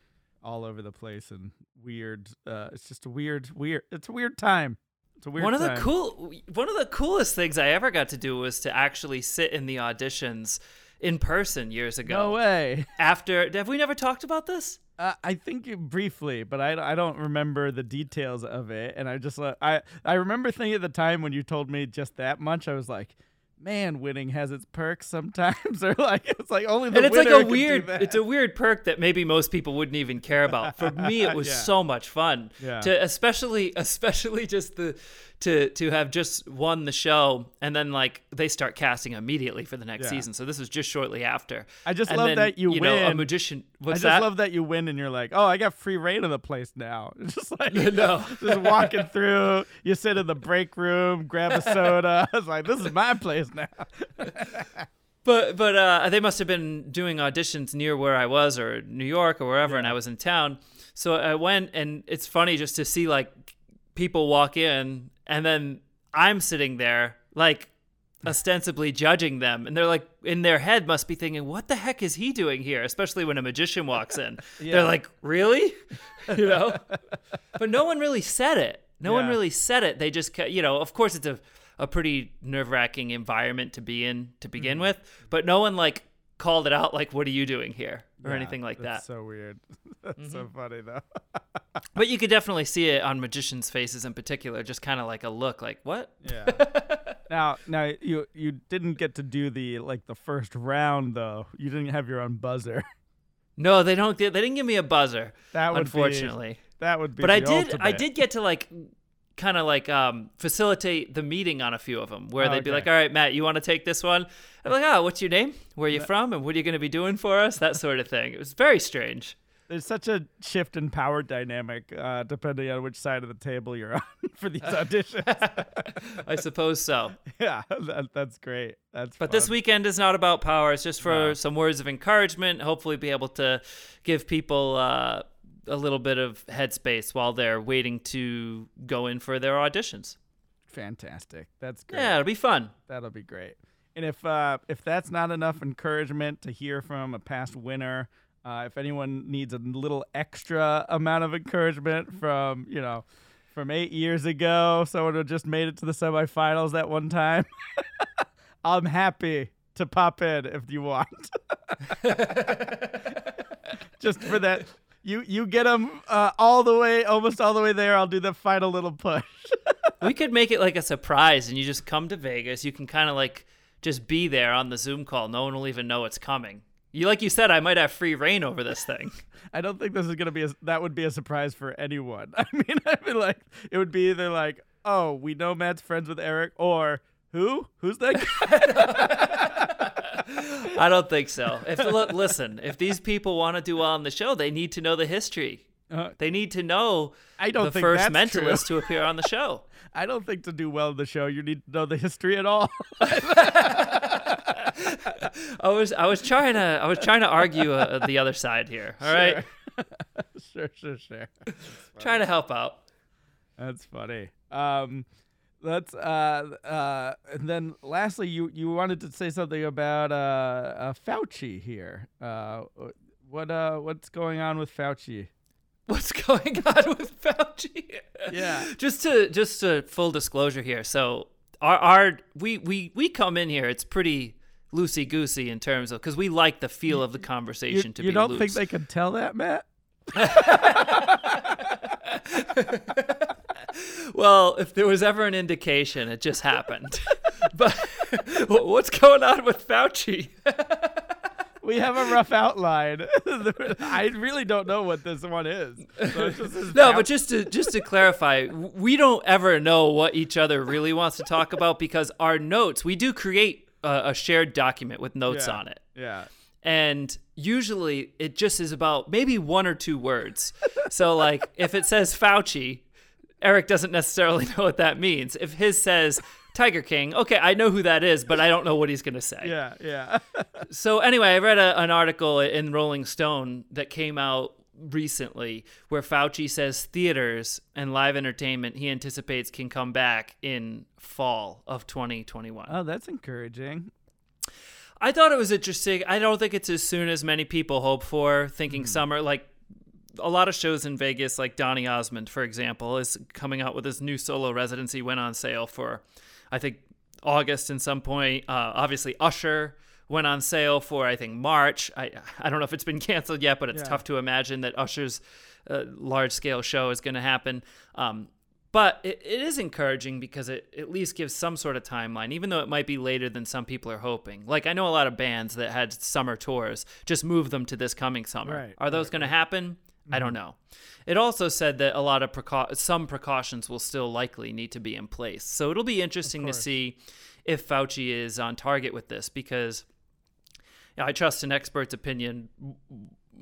[SPEAKER 2] all over the place and weird. Uh, it's just a weird, weird. It's a weird time. It's a weird
[SPEAKER 1] one
[SPEAKER 2] time.
[SPEAKER 1] of the cool one of the coolest things I ever got to do was to actually sit in the auditions in person years ago.
[SPEAKER 2] No way.
[SPEAKER 1] After have we never talked about this?
[SPEAKER 2] Uh, I think briefly, but I, I don't remember the details of it. And I just uh, I I remember thinking at the time when you told me just that much, I was like, man, winning has its perks sometimes, or like it's like only the
[SPEAKER 1] and it's like a weird, it's a weird perk that maybe most people wouldn't even care about. For me, it was
[SPEAKER 2] Yeah.
[SPEAKER 1] so much fun
[SPEAKER 2] Yeah.
[SPEAKER 1] to, especially, especially just the to to have just won the show, and then like they start casting immediately for the next
[SPEAKER 2] Yeah.
[SPEAKER 1] season. So this was just shortly after.
[SPEAKER 2] I just
[SPEAKER 1] And
[SPEAKER 2] love
[SPEAKER 1] then,
[SPEAKER 2] that you
[SPEAKER 1] know a
[SPEAKER 2] win.
[SPEAKER 1] magician.
[SPEAKER 2] I just
[SPEAKER 1] that?
[SPEAKER 2] love that you win and you're like, oh, I got free reign of the place now. Just like
[SPEAKER 1] No.
[SPEAKER 2] just walking through. You sit in the break room, grab a soda. I was like, this is my place now.
[SPEAKER 1] But but uh, they must have been doing auditions near where I was, or New York, or wherever, and I was in town. So I went, and it's funny just to see like people walk in, and then I'm sitting there, like ostensibly judging them, and they're like in their head must be thinking, "What the heck is he doing here?" Especially when a magician walks in,
[SPEAKER 2] Yeah.
[SPEAKER 1] they're like, "Really?" you know. but no one really said it. No one really said it. They just, you know, of course it's a a pretty nerve wracking environment to be in to begin
[SPEAKER 2] Mm-hmm.
[SPEAKER 1] with, but no one like called it out like, "What are you doing here?" Or
[SPEAKER 2] Yeah,
[SPEAKER 1] anything like that. that's.
[SPEAKER 2] So weird. That's so
[SPEAKER 1] Mm-hmm.
[SPEAKER 2] funny though.
[SPEAKER 1] But you could definitely see it on magicians' faces in particular, just kind of like a look, like, "What?"
[SPEAKER 2] Yeah. now, now you you didn't get to do the like the first round though. You didn't have your own buzzer.
[SPEAKER 1] No, they don't. They didn't give me a buzzer,
[SPEAKER 2] That would
[SPEAKER 1] unfortunately.
[SPEAKER 2] Be, that would be.
[SPEAKER 1] but I did. I did get to like kind of like um, facilitate the meeting on a few of them, where
[SPEAKER 2] Oh,
[SPEAKER 1] they'd be like, "All right, Matt, you want to take this one?" I'm like, "Oh, what's your name? Where are you from? And what are you going to be doing for us?" That sort of thing. It was very strange.
[SPEAKER 2] There's such a shift in power dynamic uh, depending on which side of the table you're on for these auditions.
[SPEAKER 1] I suppose so.
[SPEAKER 2] yeah, that, that's great. That's
[SPEAKER 1] But this weekend is not about power. It's just for
[SPEAKER 2] No.
[SPEAKER 1] some words of encouragement. Hopefully, be able to give people uh, a little bit of headspace while they're waiting to go in for their auditions.
[SPEAKER 2] fantastic. That's great.
[SPEAKER 1] Yeah, it'll be fun.
[SPEAKER 2] That'll be great. And if uh, if that's not enough encouragement to hear from a past winner, uh, if anyone needs a little extra amount of encouragement from you know from eight years ago, someone who just made it to the semifinals that one time, I'm happy to pop in if you want. just for that. You you get them uh, all the way, almost all the way there. I'll do the final little push.
[SPEAKER 1] we could make it like a surprise and you just come to Vegas. You can kind of like just be there on the Zoom call. No one will even know it's coming. You like you said, I might have free reign over this thing.
[SPEAKER 2] I don't think this is gonna be a, that would be a surprise for anyone. I mean, I'd be like it would be either like, oh, we know Matt's friends with Eric, or who? Who's that guy?
[SPEAKER 1] I don't think so. If look, listen, if these people want to do well on the show, they need to know the history.
[SPEAKER 2] Uh,
[SPEAKER 1] They need to know
[SPEAKER 2] I don't
[SPEAKER 1] the
[SPEAKER 2] think
[SPEAKER 1] first mentalist to appear on the show.
[SPEAKER 2] I don't think to do well in the show, you need to know the history at all.
[SPEAKER 1] I was I was trying to I was trying to argue uh, the other side here. All right,
[SPEAKER 2] sure, sure, sure.
[SPEAKER 1] trying to help out.
[SPEAKER 2] That's funny. Um, let's uh uh and then lastly, you you wanted to say something about uh, uh Fauci here. Uh, what uh what's going on with Fauci?
[SPEAKER 1] what's going on with Fauci.
[SPEAKER 2] Yeah.
[SPEAKER 1] just to just to full disclosure here. So our our we we we come in here. It's pretty loosey goosey in terms of because we like the feel of the
[SPEAKER 2] You,
[SPEAKER 1] conversation to
[SPEAKER 2] you
[SPEAKER 1] be You
[SPEAKER 2] don't
[SPEAKER 1] loose.
[SPEAKER 2] think they can tell that, Matt?
[SPEAKER 1] well, if there was ever an indication, it just happened. but what's going on with Fauci?
[SPEAKER 2] We have a rough outline. I really don't know what this one is. So just
[SPEAKER 1] No, but just to just to clarify, we don't ever know what each other really wants to talk about because our notes, we do create a, a shared document with notes
[SPEAKER 2] Yeah.
[SPEAKER 1] on it.
[SPEAKER 2] yeah.
[SPEAKER 1] And usually it just is about maybe one or two words. So like if it says Fauci, Eric doesn't necessarily know what that means. If his says Tiger King, okay, I know who that is, but I don't know what he's going to say.
[SPEAKER 2] Yeah, yeah.
[SPEAKER 1] So anyway, I read a, an article in Rolling Stone that came out recently where Fauci says theaters and live entertainment he anticipates can come back in fall of 2021.
[SPEAKER 2] oh, that's encouraging.
[SPEAKER 1] I thought it was interesting. I don't think it's as soon as many people hope for, thinking hmm. summer. Like a lot of shows in Vegas, like Donny Osmond, for example, is coming out with his new solo residency, went on sale for, I think, August and some point. Uh, obviously, Usher went on sale for, I think, March. I, I don't know if it's been canceled yet, but it's
[SPEAKER 2] Yeah.
[SPEAKER 1] tough to imagine that Usher's uh, large scale show is going to happen. Um, but it, it is encouraging because it at least gives some sort of timeline, even though it might be later than some people are hoping. Like I know a lot of bands that had summer tours, just move them to this coming summer.
[SPEAKER 2] Right,
[SPEAKER 1] are those going to happen? I don't mm-hmm. know. It also said that a lot of precau- some precautions will still likely need to be in place. So it'll be interesting to see if Fauci is on target with this because yeah, I trust an expert's opinion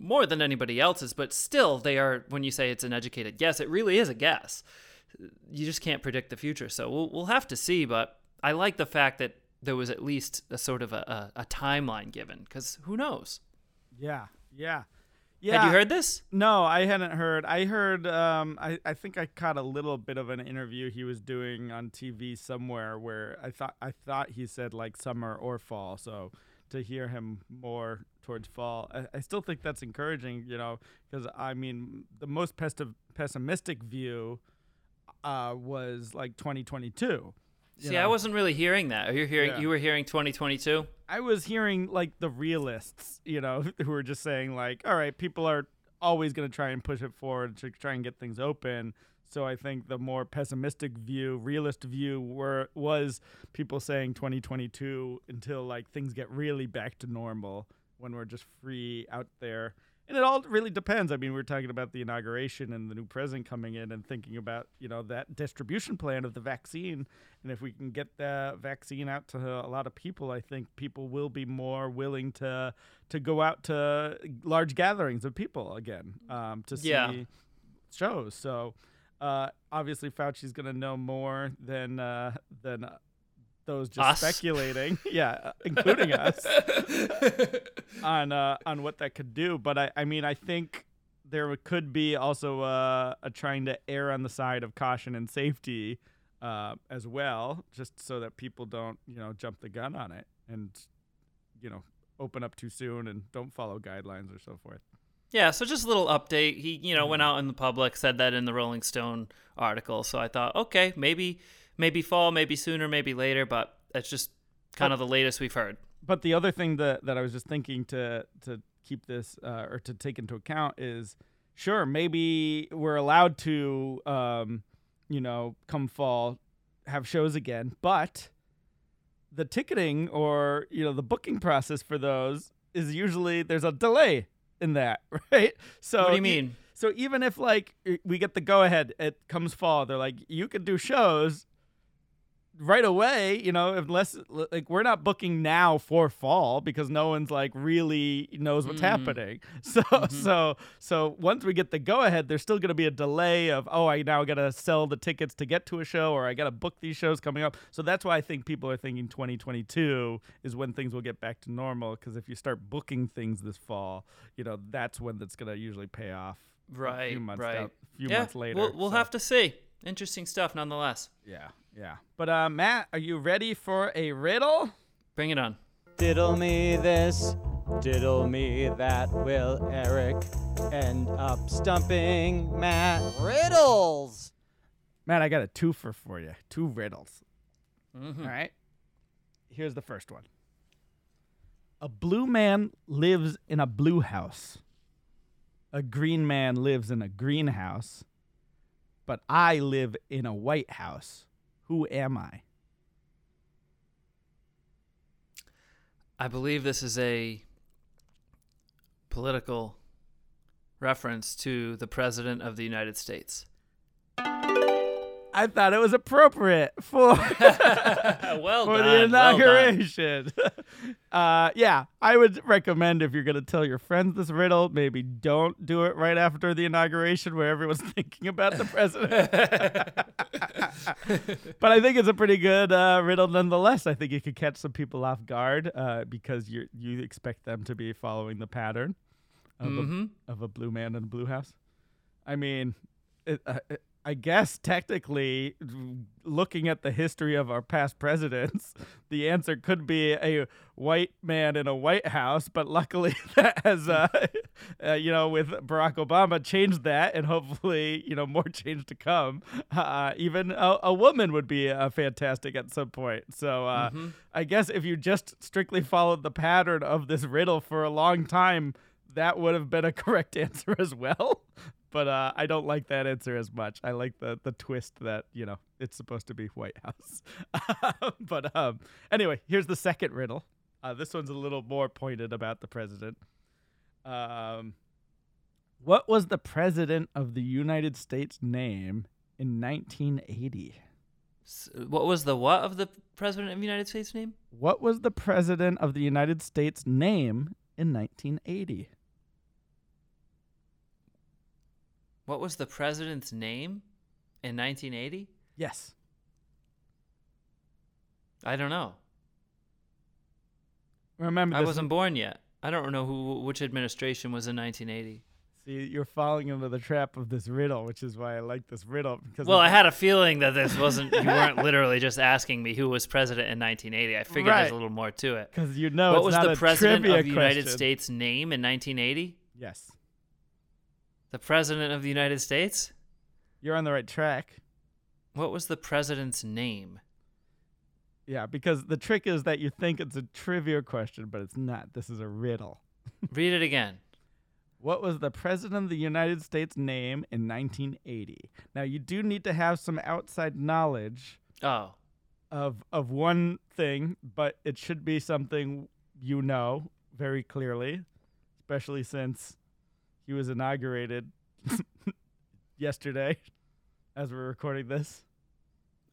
[SPEAKER 1] more than anybody else's, but still, they are. When you say it's an educated guess, it really is a guess. You just can't predict the future, so we'll we'll have to see. But I like the fact that there was at least a sort of a, a, a timeline given, because who knows?
[SPEAKER 2] Yeah, yeah. Yeah.
[SPEAKER 1] Had you heard this?
[SPEAKER 2] No, I hadn't heard. I heard. Um, I I think I caught a little bit of an interview he was doing on TV somewhere where I thought I thought he said like summer or fall. So to hear him more towards fall, I, I still think that's encouraging. You know, because I mean the most pesti- pessimistic view uh, was like 2022.
[SPEAKER 1] See, I wasn't really hearing that. Are you hearing?
[SPEAKER 2] Yeah.
[SPEAKER 1] You were hearing 2022.
[SPEAKER 2] I was hearing like the realists, you know, who were just saying like, all right, people are always going to try and push it forward to try and get things open. So I think the more pessimistic view, realist view, were was people saying 2022 until like things get really back to normal when we're just free out there. And it all really depends. I mean, we're talking about the inauguration and the new president coming in and thinking about, you know, that distribution plan of the vaccine. And if we can get the vaccine out to a lot of people, I think people will be more willing to to go out to large gatherings of people again um, to see
[SPEAKER 1] Yeah.
[SPEAKER 2] shows. So uh, obviously, Fauci's going to know more than uh, than those just
[SPEAKER 1] Us?
[SPEAKER 2] speculating. yeah, including us on uh, on what that could do. But I, I mean, I think there could be also uh, a trying to err on the side of caution and safety uh, as well, just so that people don't, you know, jump the gun on it and, you know, open up too soon and don't follow guidelines or so forth.
[SPEAKER 1] Yeah, so just a little update. He, you know, went out in the public, said that in the Rolling Stone article. So I thought, okay, maybe, maybe fall, maybe sooner, maybe later, but that's just kind of the latest we've heard.
[SPEAKER 2] But the other thing that, that I was just thinking to to keep this uh, or to take into account is, sure, maybe we're allowed to, um, you know, come fall, have shows again, but the ticketing or you know the booking process for those is usually there's a delay in that, right? So
[SPEAKER 1] what do you mean?
[SPEAKER 2] so even if like we get the go ahead, it comes fall. They're like, you can do shows right away. You know, unless like we're not booking now for fall because no one's like really knows what's
[SPEAKER 1] Mhm.
[SPEAKER 2] happening. So so so once we get the go ahead, there's still gonna be a delay of oh I now gotta sell the tickets to get to a show or I gotta book these shows coming up. So that's why I think people are thinking 2022 is when things will get back to normal. Because if you start booking things this fall, you know that's when that's gonna usually pay off a
[SPEAKER 1] Right,
[SPEAKER 2] few months
[SPEAKER 1] right.
[SPEAKER 2] down, a few
[SPEAKER 1] yeah,
[SPEAKER 2] months later.
[SPEAKER 1] we'll, we'll
[SPEAKER 2] so-
[SPEAKER 1] have to see. Interesting stuff, nonetheless.
[SPEAKER 2] Yeah, yeah. But uh, Matt, are you ready for a riddle?
[SPEAKER 1] Bring it on.
[SPEAKER 3] Diddle me this, Diddle me that will Eric end up stumping Matt Riddles.
[SPEAKER 2] Matt, I got a twofer for you. Two riddles. All right. Here's the first one. A blue man lives in a blue house. A green man lives in a green house. But I live in a white house. Who am I?
[SPEAKER 1] I believe this is a political reference to the President of the United States.
[SPEAKER 2] I thought it was appropriate for
[SPEAKER 1] well
[SPEAKER 2] for
[SPEAKER 1] done.
[SPEAKER 2] the
[SPEAKER 1] well
[SPEAKER 2] inauguration. uh, yeah, I would recommend if you're going to tell your friends this riddle, maybe don't do it right after the inauguration where everyone's thinking about the president. but I think it's a pretty good uh, riddle nonetheless. I think it could catch some people off guard uh, because you you expect them to be following the pattern of,
[SPEAKER 1] Mhm.
[SPEAKER 2] a, of a blue man in a blue house. I mean, it, uh, it, I guess technically, looking at the history of our past presidents, the answer could be a white man in a White House. But luckily, that has, uh, uh, you know, with Barack Obama, changed that, and hopefully, you know, more change to come. Uh, even a, a woman would be uh, fantastic at some point. So uh, I guess if you just strictly followed the pattern of this riddle for a long time, that would have been a correct answer as well. But uh, I don't like that answer as much. I like the the twist that you know it's supposed to be White House. but um, anyway, here's the second riddle. Uh, this one's a little more pointed about the president. Um, what was the president of the United States name in 1980?
[SPEAKER 1] S- What was the what of the President of the United States name?
[SPEAKER 2] What was the president of the United States name in 1980?
[SPEAKER 1] What was the president's name in 1980?
[SPEAKER 2] Yes.
[SPEAKER 1] I don't know.
[SPEAKER 2] Remember,
[SPEAKER 1] I wasn't born yet. I don't know who which administration was in 1980.
[SPEAKER 2] See, you're falling into the trap of this riddle, which is why I like this riddle. Because
[SPEAKER 1] Well, I had a feeling that this wasn't. You weren't literally just asking me who was president in 1980. I figured there's
[SPEAKER 2] Right.
[SPEAKER 1] a little more to it.
[SPEAKER 2] Because you know
[SPEAKER 1] what was the president of the United. States name in 1980?
[SPEAKER 2] Yes,
[SPEAKER 1] The president of the United States?
[SPEAKER 2] you're on the right track.
[SPEAKER 1] What was the president's name?
[SPEAKER 2] Yeah, because the trick is that you think it's a trivia question, but it's not. This is a riddle.
[SPEAKER 1] Read it again.
[SPEAKER 2] What was the president of the United States name in 1980? Now you do need to have some outside knowledge
[SPEAKER 1] Oh,
[SPEAKER 2] of of one thing, but it should be something you know very clearly, especially since he was inaugurated yesterday as we're recording this.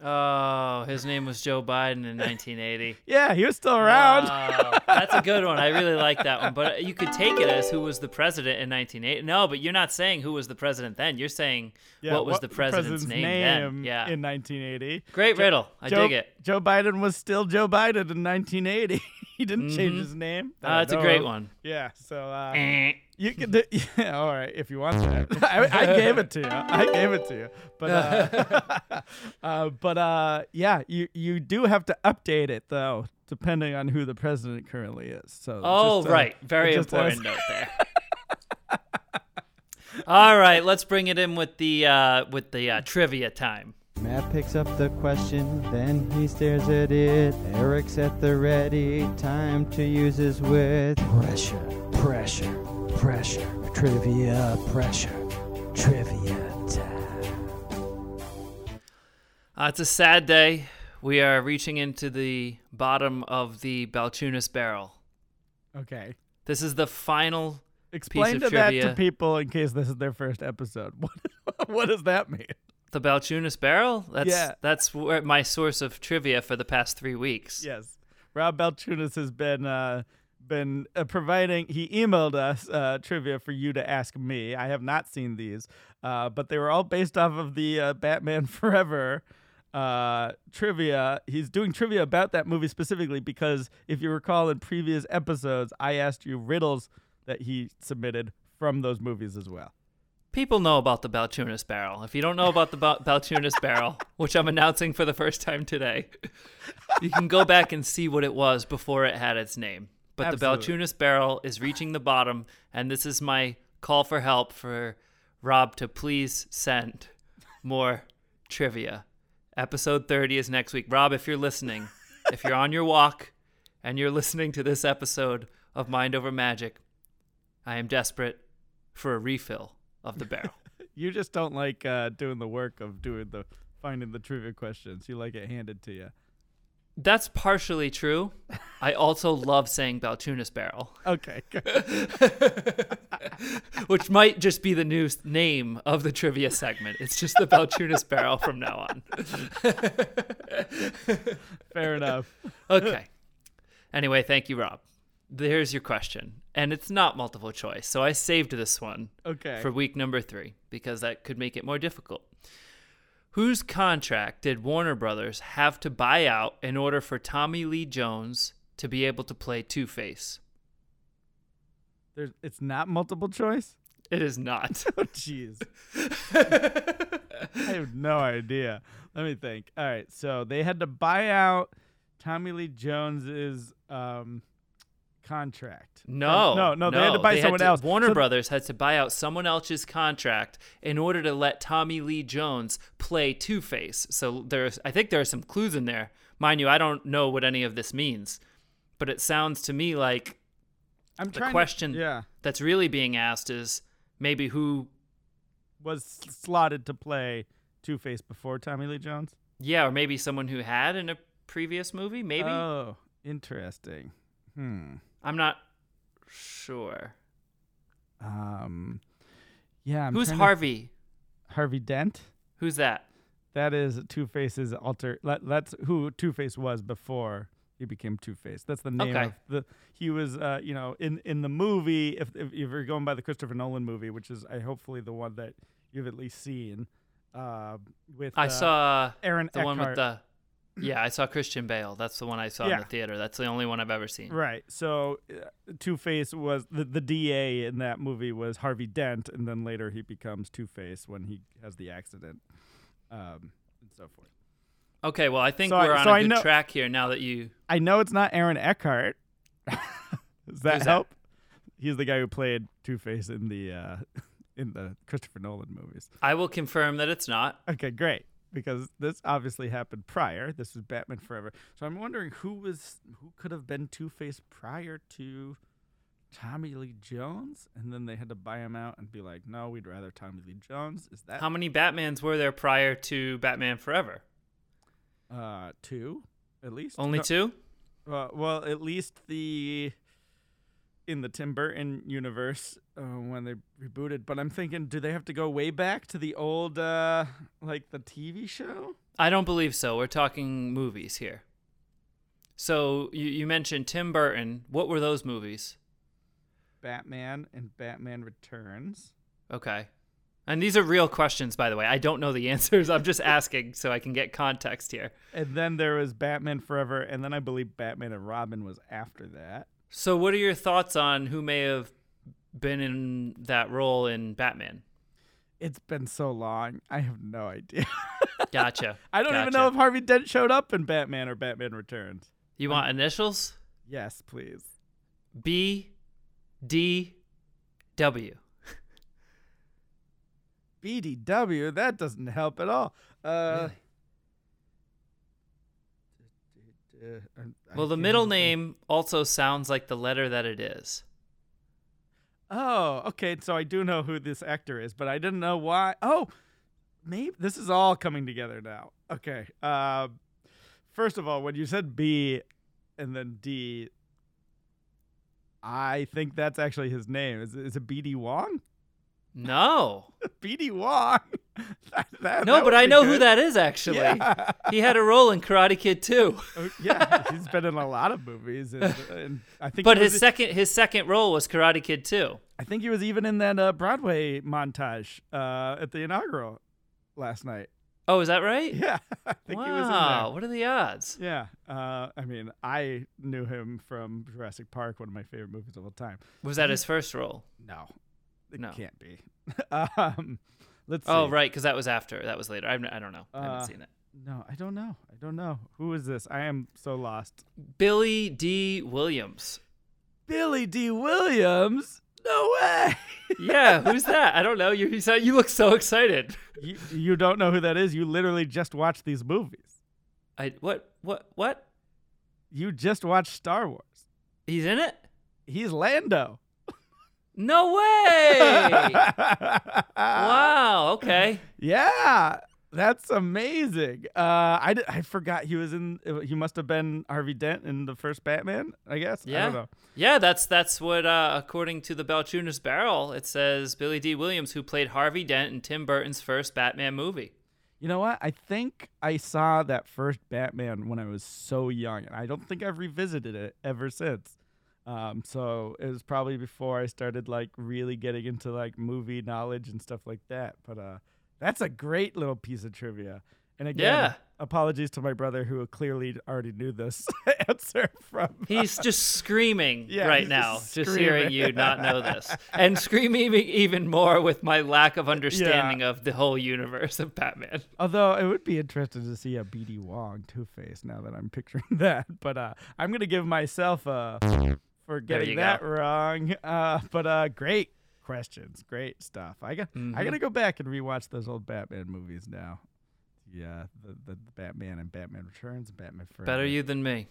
[SPEAKER 1] oh, his name was Joe Biden in 1980.
[SPEAKER 2] Yeah, he was still around.
[SPEAKER 1] Wow, that's a good one. I really like that one. But you could take it as who was the president in 1980. No, but you're not saying who was the president then. You're saying
[SPEAKER 2] Yeah,
[SPEAKER 1] what was the president's, name, then. Yeah.
[SPEAKER 2] in 1980.
[SPEAKER 1] Great riddle. I
[SPEAKER 2] Joe,
[SPEAKER 1] dig it.
[SPEAKER 2] Joe Biden was still Joe Biden in 1980. he didn't change his name.
[SPEAKER 1] Uh, a great one.
[SPEAKER 2] Yeah, so uh,
[SPEAKER 1] Eh.
[SPEAKER 2] you can do. Yeah, all right, if you want that. I, I gave it to you. I gave it to you. But uh, uh, but uh, yeah, you you do have to update it though, depending on who the president currently is. So
[SPEAKER 1] Oh,
[SPEAKER 2] just, uh,
[SPEAKER 1] right. Very important note there. All right, let's bring it in with the uh, with the uh, trivia time.
[SPEAKER 3] Matt picks up the question, then he stares at it. Eric's at the ready, time to use his wit. Pressure, pressure, pressure, trivia, pressure, trivia time.
[SPEAKER 1] Uh, it's a sad day. We are reaching into the bottom of the Balchunas barrel.
[SPEAKER 2] Okay.
[SPEAKER 1] This is the final.
[SPEAKER 2] Explain
[SPEAKER 1] of
[SPEAKER 2] to that to people in case this is their first episode. What what does that mean?
[SPEAKER 1] The Balchunas barrel. That's
[SPEAKER 2] Yeah.
[SPEAKER 1] that's where my source of trivia for the past three weeks.
[SPEAKER 2] Yes, Rob Balchunas has been uh, been uh, providing. He emailed us uh, trivia for you to ask me. I have not seen these, uh, but they were all based off of the uh, Batman Forever uh, trivia. He's doing trivia about that movie specifically because if you recall in previous episodes, I asked you riddles that he submitted from those movies as well.
[SPEAKER 1] People know about the Balchunas barrel. If you don't know about the Balchunas barrel, which I'm announcing for the first time today, you can go back and see what it was before it had its name. but
[SPEAKER 2] Absolutely.
[SPEAKER 1] the Balchunas barrel is reaching the bottom, and this is my call for help for Rob to please send more trivia. Episode 30 is next week. Rob, if you're listening, if you're on your walk and you're listening to this episode of Mind Over Magic, I am desperate for a refill of the barrel.
[SPEAKER 2] You just don't like uh, doing the work of doing the finding the trivia questions. You like it handed to you.
[SPEAKER 1] That's partially true. I also love saying Balchunas barrel.
[SPEAKER 2] Okay.
[SPEAKER 1] which might just be the new name of the trivia segment. It's just the Balchunas barrel from now on.
[SPEAKER 2] Fair enough.
[SPEAKER 1] Okay. Anyway, thank you, Rob. There's your question. And it's not multiple choice. So I saved this one
[SPEAKER 2] Okay.
[SPEAKER 1] for week number three because that could make it more difficult. Whose contract did Warner Brothers have to buy out in order for Tommy Lee Jones to be able to play Two Face?
[SPEAKER 2] There's, it's not multiple choice.
[SPEAKER 1] It is not.
[SPEAKER 2] Oh, jeez. I have no idea. Let me think. All right, so they had to buy out Tommy Lee Jones's um, contract.
[SPEAKER 1] No,
[SPEAKER 2] no, no, They had to buy someone
[SPEAKER 1] to-
[SPEAKER 2] else.
[SPEAKER 1] Warner
[SPEAKER 2] So-
[SPEAKER 1] Brothers had to buy out someone else's contract in order to let Tommy Lee Jones play Two Face. So there's, I think there are some clues in there. Mind you, I don't know what any of this means, but it sounds to me like
[SPEAKER 2] I'm
[SPEAKER 1] the
[SPEAKER 2] trying to-
[SPEAKER 1] question
[SPEAKER 2] yeah,
[SPEAKER 1] that's really being asked is maybe who,
[SPEAKER 2] was slotted to play Two Face before Tommy Lee Jones.
[SPEAKER 1] yeah, or maybe someone who had in a previous movie. Maybe
[SPEAKER 2] Oh, interesting. Hmm.
[SPEAKER 1] I'm not sure.
[SPEAKER 2] Um. Yeah. I'm
[SPEAKER 1] Who's
[SPEAKER 2] trying to-
[SPEAKER 1] Harvey?
[SPEAKER 2] Harvey Dent.
[SPEAKER 1] Who's that?
[SPEAKER 2] That is Two Face's alter. That, that's who Two Face was before he became Two Face. That's the name
[SPEAKER 1] Okay.
[SPEAKER 2] of the. He was, uh, you know, in in the movie. If, if if you're going by the Christopher Nolan movie, which is I hopefully the one that you've at least seen, uh, with
[SPEAKER 1] I
[SPEAKER 2] uh,
[SPEAKER 1] saw
[SPEAKER 2] Aaron
[SPEAKER 1] the one with
[SPEAKER 2] Eckhart.
[SPEAKER 1] the yeah i saw christian bale that's the one i saw in the theater that's the only one i've ever seen
[SPEAKER 2] Right. So uh, Two Face was the the DA in that movie was Harvey Dent, and then later he becomes Two Face when he has the accident, um, and so forth.
[SPEAKER 1] okay well i think
[SPEAKER 2] So
[SPEAKER 1] we're on
[SPEAKER 2] so
[SPEAKER 1] a
[SPEAKER 2] I
[SPEAKER 1] good
[SPEAKER 2] know-
[SPEAKER 1] track here now that you
[SPEAKER 2] I know it's not Aaron Eckhart. Does that
[SPEAKER 1] Who's that?
[SPEAKER 2] help? He's the guy who played Two Face in the uh, in the Christopher Nolan movies.
[SPEAKER 1] i will confirm that it's not
[SPEAKER 2] Okay, great. Because this obviously happened prior. This was Batman Forever. So I'm wondering who was who could have been Two Face prior to Tommy Lee Jones, and then they had to buy him out and be like, "No, we'd rather Tommy Lee Jones." Is that
[SPEAKER 1] how many batmans were there prior to batman forever
[SPEAKER 2] uh two at least?
[SPEAKER 1] only
[SPEAKER 2] No,
[SPEAKER 1] two
[SPEAKER 2] Uh, well, at least the in the Tim Burton universe uh, when they rebooted. But I'm thinking, do they have to go way back to the old, uh, like the TV show?
[SPEAKER 1] i don't believe so we're talking movies here so you, you mentioned tim burton what were those movies
[SPEAKER 2] Batman and Batman Returns.
[SPEAKER 1] okay and these are real questions by the way i don't know the answers i'm just asking so i can get context here
[SPEAKER 2] And then there was Batman Forever, and then I believe Batman and Robin was after that.
[SPEAKER 1] So, what are your thoughts on who may have been in that role in Batman?
[SPEAKER 2] It's been so long, I have no idea.
[SPEAKER 1] Gotcha.
[SPEAKER 2] I don't even know if Harvey Dent showed up in Batman or Batman Returns.
[SPEAKER 1] You want initials?
[SPEAKER 2] Yes, please.
[SPEAKER 1] B, D, W.
[SPEAKER 2] BDW, that doesn't help at all. Uh, uh, I
[SPEAKER 1] Well, the middle
[SPEAKER 2] remember.
[SPEAKER 1] name also sounds like the letter that it is.
[SPEAKER 2] Oh, okay. So I do know who this actor is, but I didn't know why. Oh, maybe this is all coming together now. Okay. Uh, first of all, when you said B and then D, I think that's actually his name. Is, is it BD Wong?
[SPEAKER 1] No.
[SPEAKER 2] BD Wong. That- that-
[SPEAKER 1] No,
[SPEAKER 2] that
[SPEAKER 1] but I know who that is actually.
[SPEAKER 2] Yeah.
[SPEAKER 1] He had a role in Karate Kid too.
[SPEAKER 2] Oh, yeah, he's been in a lot of movies, and, and I think.
[SPEAKER 1] But his second his second role was Karate Kid too.
[SPEAKER 2] I think he was even in that uh, Broadway montage uh, at the inaugural last night.
[SPEAKER 1] Oh, is that right?
[SPEAKER 2] Yeah, I think he was in
[SPEAKER 1] wow.
[SPEAKER 2] there.
[SPEAKER 1] What are the odds?
[SPEAKER 2] Yeah, uh, I mean, I knew him from Jurassic Park, one of my favorite movies of all time.
[SPEAKER 1] Was that his first role?
[SPEAKER 2] No, it
[SPEAKER 1] No.
[SPEAKER 2] can't be. um, let's see.
[SPEAKER 1] Oh, right, because that was after. That was later. I, I don't know. I
[SPEAKER 2] Uh,
[SPEAKER 1] haven't seen it.
[SPEAKER 2] No, I don't know. I don't know. Who is this? I am so lost.
[SPEAKER 1] Billy Dee Williams.
[SPEAKER 2] Billy Dee Williams? No way.
[SPEAKER 1] yeah, who's that? I don't know. You you, sound, you look so excited.
[SPEAKER 2] you, you don't know who that is. You literally just watched these movies.
[SPEAKER 1] I what what what?
[SPEAKER 2] You just watched Star Wars.
[SPEAKER 1] He's in it?
[SPEAKER 2] He's Lando.
[SPEAKER 1] No way! wow. Okay.
[SPEAKER 2] Yeah, that's amazing. Uh, I, d- I forgot he was in. He must have been Harvey Dent in the first Batman. I guess. I
[SPEAKER 1] Yeah.
[SPEAKER 2] don't know.
[SPEAKER 1] Yeah, that's that's what uh, according to the Balchunas Barrel, it says Billy Dee Williams, who played Harvey Dent in Tim Burton's first Batman movie.
[SPEAKER 2] You know what? I think I saw that first Batman when I was so young, and I don't think I've revisited it ever since. Um, so it was probably before I started like really getting into like movie knowledge and stuff like that. But uh, that's a great little piece of trivia. And again,
[SPEAKER 1] Yeah.
[SPEAKER 2] apologies to my brother who clearly already knew this answer from.
[SPEAKER 1] He's just screaming
[SPEAKER 2] Yeah,
[SPEAKER 1] right now,
[SPEAKER 2] just
[SPEAKER 1] just hearing you not know this, and screaming even more with my lack of understanding of the whole universe of Batman.
[SPEAKER 2] Although it would be interesting to see a BD Wong Two Face now that I'm picturing that. But uh, I'm gonna give myself a for getting that
[SPEAKER 1] go.
[SPEAKER 2] wrong. Uh, but uh, great questions, great stuff. I got I
[SPEAKER 1] Mhm.
[SPEAKER 2] gotta go back and rewatch those old Batman movies now. Yeah, the, the, the Batman and Batman Returns and Batman Forever.
[SPEAKER 1] Better you than me.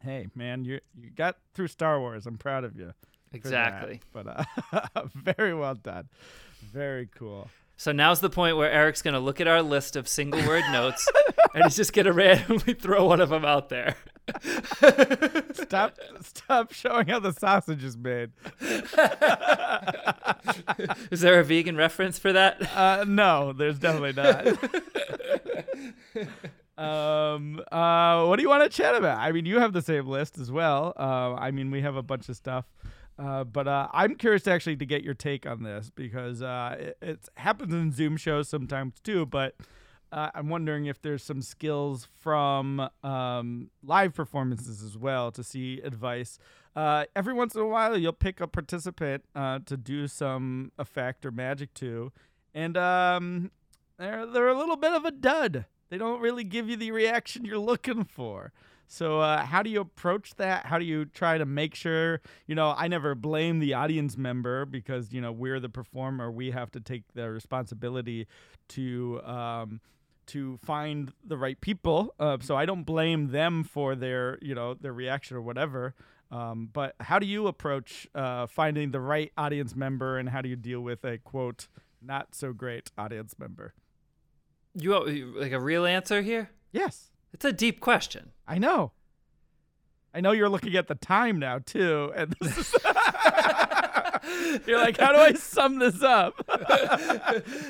[SPEAKER 2] Hey man, you you got through Star Wars. I'm proud of you. for that.
[SPEAKER 1] Exactly.
[SPEAKER 2] But uh, very well done. Very cool.
[SPEAKER 1] So now's the point where Eric's going to look at our list of single word notes and he's just to randomly throw one of them out there.
[SPEAKER 2] Stop stop showing how the sausage is made.
[SPEAKER 1] Is there a vegan reference for that?
[SPEAKER 2] Uh, no, there's definitely not. um, uh, what do you want to chat about? I mean, you have the same list as well. Uh, I mean, we have a bunch of stuff. Uh, but uh, I'm curious actually to get your take on this because uh, it, it happens in Zoom shows sometimes too. But uh, I'm wondering if there's some skills from um, live performances as well to see advice. Uh, every once in a while, you'll pick a participant uh, to do some effect or magic to, and um, they're they're a little bit of a dud. They don't really give you the reaction you're looking for. So uh, how do you approach that? How do you try to make sure you know? I never blame the audience member because you know we're the performer. We have to take the responsibility to um, to find the right people. Uh, so I don't blame them for their you know their reaction or whatever. Um, but how do you approach uh, finding the right audience member, and how do you deal with a quote not so great audience member?
[SPEAKER 1] You want like a real answer here?
[SPEAKER 2] Yes,
[SPEAKER 1] It's a deep question.
[SPEAKER 2] I know. I know you're looking at the time now too, and this is you're like, how do I sum this up?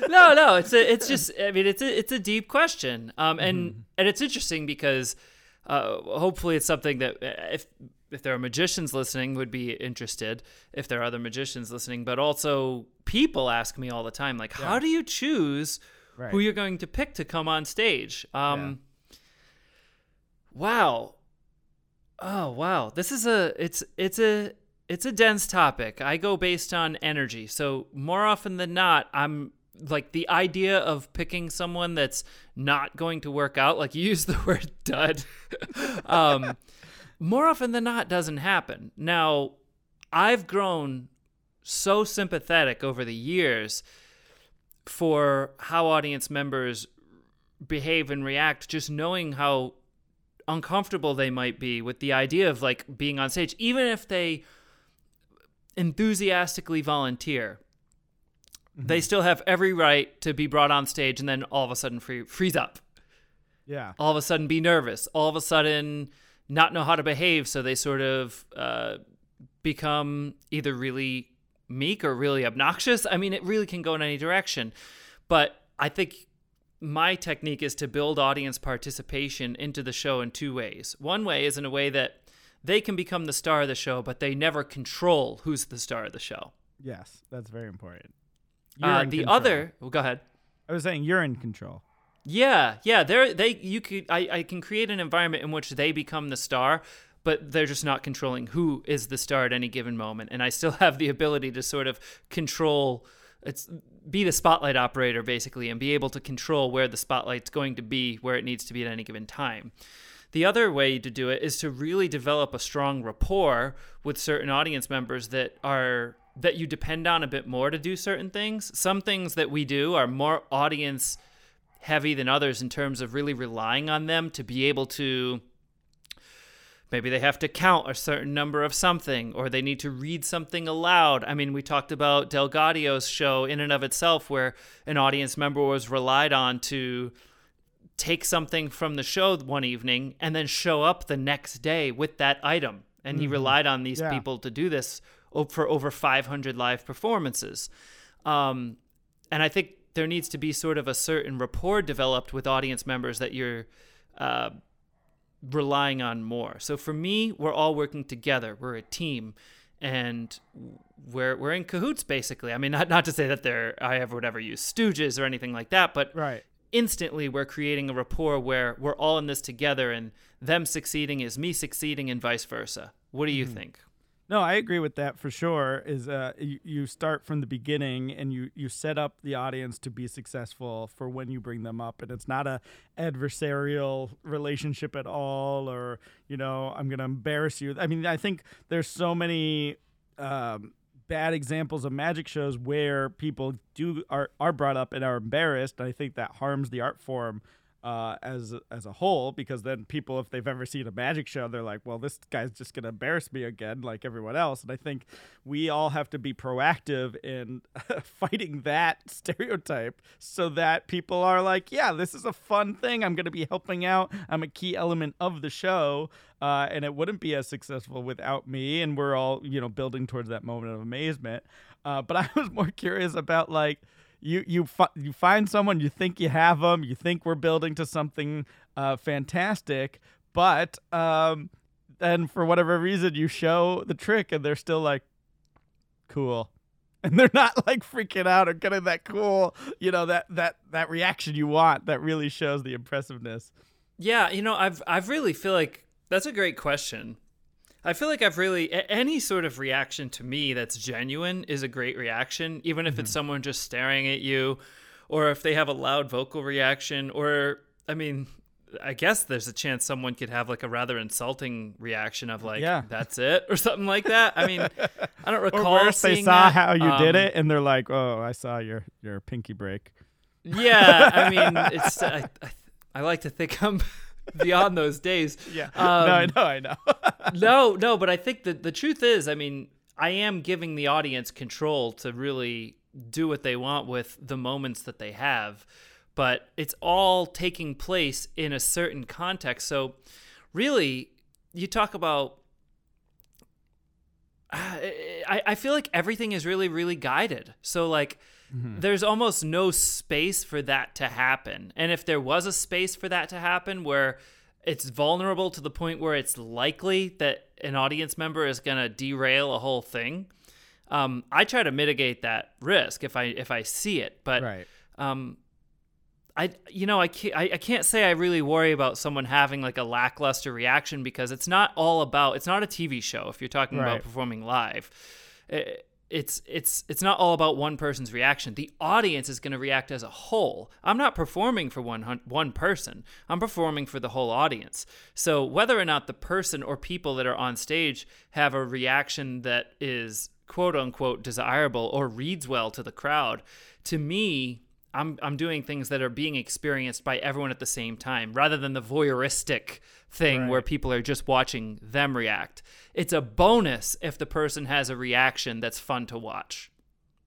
[SPEAKER 1] no, no, it's a, it's just, I mean, it's a, it's a deep question, um, and and it's interesting because, uh, hopefully, it's something that uh, if if there are magicians listening, would be interested. If there are other magicians listening, but also people ask me all the time, like, how do you choose
[SPEAKER 2] Right.
[SPEAKER 1] who you're going to pick to come on stage? Um, wow, oh wow, this is a, it's it's a it's a dense topic. I go based on energy. So more often than not, I'm like the idea of picking someone that's not going to work out, like you use the word dud. um, more often than not doesn't happen. Now, I've grown so sympathetic over the years for how audience members behave and react, just knowing how uncomfortable they might be with the idea of like being on stage, even if they enthusiastically volunteer. They still have every right to be brought on stage and then all of a sudden free, freeze up.
[SPEAKER 2] Yeah.
[SPEAKER 1] All of a sudden be nervous. All of a sudden not know how to behave. So they sort of uh, become either really meek or really obnoxious. I mean, it really can go in any direction. But I think my technique is to build audience participation into the show in two ways. One way is in a way that they can become the star of the show, but they never control who's the star of the show.
[SPEAKER 2] Yes, that's very important. You're
[SPEAKER 1] Uh, the
[SPEAKER 2] control.
[SPEAKER 1] other, well, go ahead.
[SPEAKER 2] I was saying you're in control.
[SPEAKER 1] Yeah, yeah. They're they you could I, I can create an environment in which they become the star, but they're just not controlling who is the star at any given moment. And I still have the ability to sort of control it's be the spotlight operator basically and be able to control where the spotlight's going to be, where it needs to be at any given time. The other way to do it is to really develop a strong rapport with certain audience members that are that you depend on a bit more to do certain things. Some things that we do are more audience heavy than others in terms of really relying on them to be able to maybe they have to count a certain number of something or they need to read something aloud. I mean, we talked about DelGaudio's show in and of itself where an audience member was relied on to take something from the show one evening and then show up the next day with that item. And he
[SPEAKER 2] Mhm.
[SPEAKER 1] relied on these
[SPEAKER 2] Yeah.
[SPEAKER 1] people to do this for over 500 live performances. Um, and I think there needs to be sort of a certain rapport developed with audience members that you're uh, relying on more. So for me, we're all working together. We're a team, and we're we're in cahoots basically. I mean, not not to say that they're I ever would ever use stooges or anything like that, but
[SPEAKER 2] Right.
[SPEAKER 1] Instantly we're creating a rapport where we're all in this together, and them succeeding is me succeeding, and vice versa. What do you think?
[SPEAKER 2] No, I agree with that for sure. Is uh, you, you start from the beginning and you you set up the audience to be successful for when you bring them up, and it's not a adversarial relationship at all, or you know I'm gonna embarrass you. I mean, I think there's so many um, bad examples of magic shows where people do are are brought up and are embarrassed. And I think that harms the art form uh, as as a whole because then people if they've ever seen a magic show they're like well this guy's just gonna embarrass me again like everyone else. And i think we all have to be proactive in fighting that stereotype so that people are like yeah this is a fun thing. I'm gonna be helping out. I'm a key element of the show. Uh, and it wouldn't be as successful without me. And we're all you know building towards that moment of amazement. Uh, but i was more curious about like you you fi- you find someone you think you have them you think we're building to something uh, fantastic but um, then for whatever reason you show the trick and they're still like cool and they're not like freaking out or getting that cool you know that that that reaction you want that really shows the impressiveness
[SPEAKER 1] Yeah, you know, I've I've really feel like that's a great question. I feel like I've really any sort of reaction to me that's genuine is a great reaction, even if it's someone just staring at you, or if they have a loud vocal reaction, or I mean, I guess there's a chance someone could have like a rather insulting reaction of like,
[SPEAKER 2] Yeah.
[SPEAKER 1] "That's it" or something like that. I mean, I don't
[SPEAKER 2] or
[SPEAKER 1] recall
[SPEAKER 2] worse they saw
[SPEAKER 1] that.
[SPEAKER 2] how you did
[SPEAKER 1] Um,
[SPEAKER 2] it and they're like oh i saw your your pinky break
[SPEAKER 1] Yeah, I mean, it's I, I, I like to think I'm beyond those days.
[SPEAKER 2] yeah
[SPEAKER 1] Um,
[SPEAKER 2] no i know i know
[SPEAKER 1] no, no, but I think that the truth is, I mean, I am giving the audience control to really do what they want with the moments that they have, but it's all taking place in a certain context. So, really, you talk about. I, I feel like everything is really, really guided. So, like, there's almost no space for that to happen. And if there was a space for that to happen where it's vulnerable to the point where it's likely that an audience member is going to derail a whole thing, um, I try to mitigate that risk if I if I see it. But
[SPEAKER 2] right
[SPEAKER 1] um, I you know I can't I, I can't say I really worry about someone having like a lackluster reaction because it's not all about it's not a TV show if you're talking
[SPEAKER 2] Right.
[SPEAKER 1] about performing live. I- it's it's it's not all about one person's reaction. The audience is going to react as a whole. I'm not performing for one one person. I'm performing for the whole audience. So whether or not the person or people that are on stage have a reaction that is quote unquote desirable or reads well to the crowd, to me I'm I'm doing things that are being experienced by everyone at the same time rather than the voyeuristic thing
[SPEAKER 2] Right.
[SPEAKER 1] where people are just watching them react. It's a bonus if the person has a reaction that's fun to watch,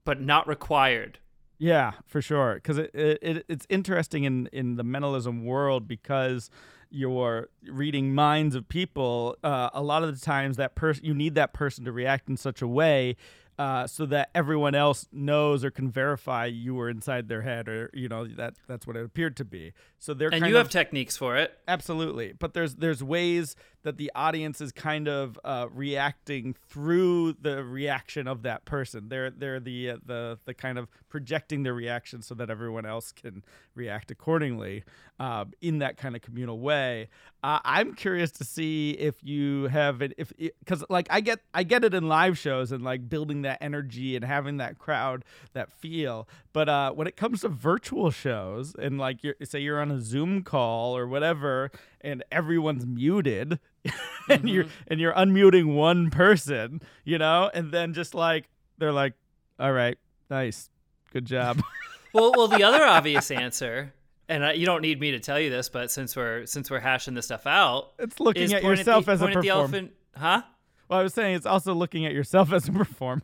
[SPEAKER 1] but not required.
[SPEAKER 2] Yeah, for sure. Because it, it, it it's interesting in in the mentalism world because you're reading minds of people. Uh, a lot of the times, that person you need that person to react in such a way. Uh, so that everyone else knows or can verify you were inside their head, or you know that that's what it appeared to be. So they're
[SPEAKER 1] And you
[SPEAKER 2] of,
[SPEAKER 1] have techniques for it.
[SPEAKER 2] Absolutely, but there's there's ways that the audience is kind of uh, reacting through the reaction of that person. They're they're the uh, the the kind of projecting their reaction so that everyone else can react accordingly uh, in that kind of communal way. Uh, I'm curious to see if you have it if because like I get I get it in live shows and like building that energy and having that crowd that feel. But uh, when it comes to virtual shows and like you're, say you're on a Zoom call or whatever, and everyone's muted, and you're mm-hmm. and you're unmuting one person, you know, and then just like they're like, "All right, nice, good job."
[SPEAKER 1] well, well, the other obvious answer, and I, you don't need me to tell you this, but since we're since we're hashing this stuff out,
[SPEAKER 2] it's looking at yourself
[SPEAKER 1] the,
[SPEAKER 2] as a
[SPEAKER 1] at
[SPEAKER 2] performer.
[SPEAKER 1] huh?
[SPEAKER 2] Well, I was saying it's also looking at yourself as a performer.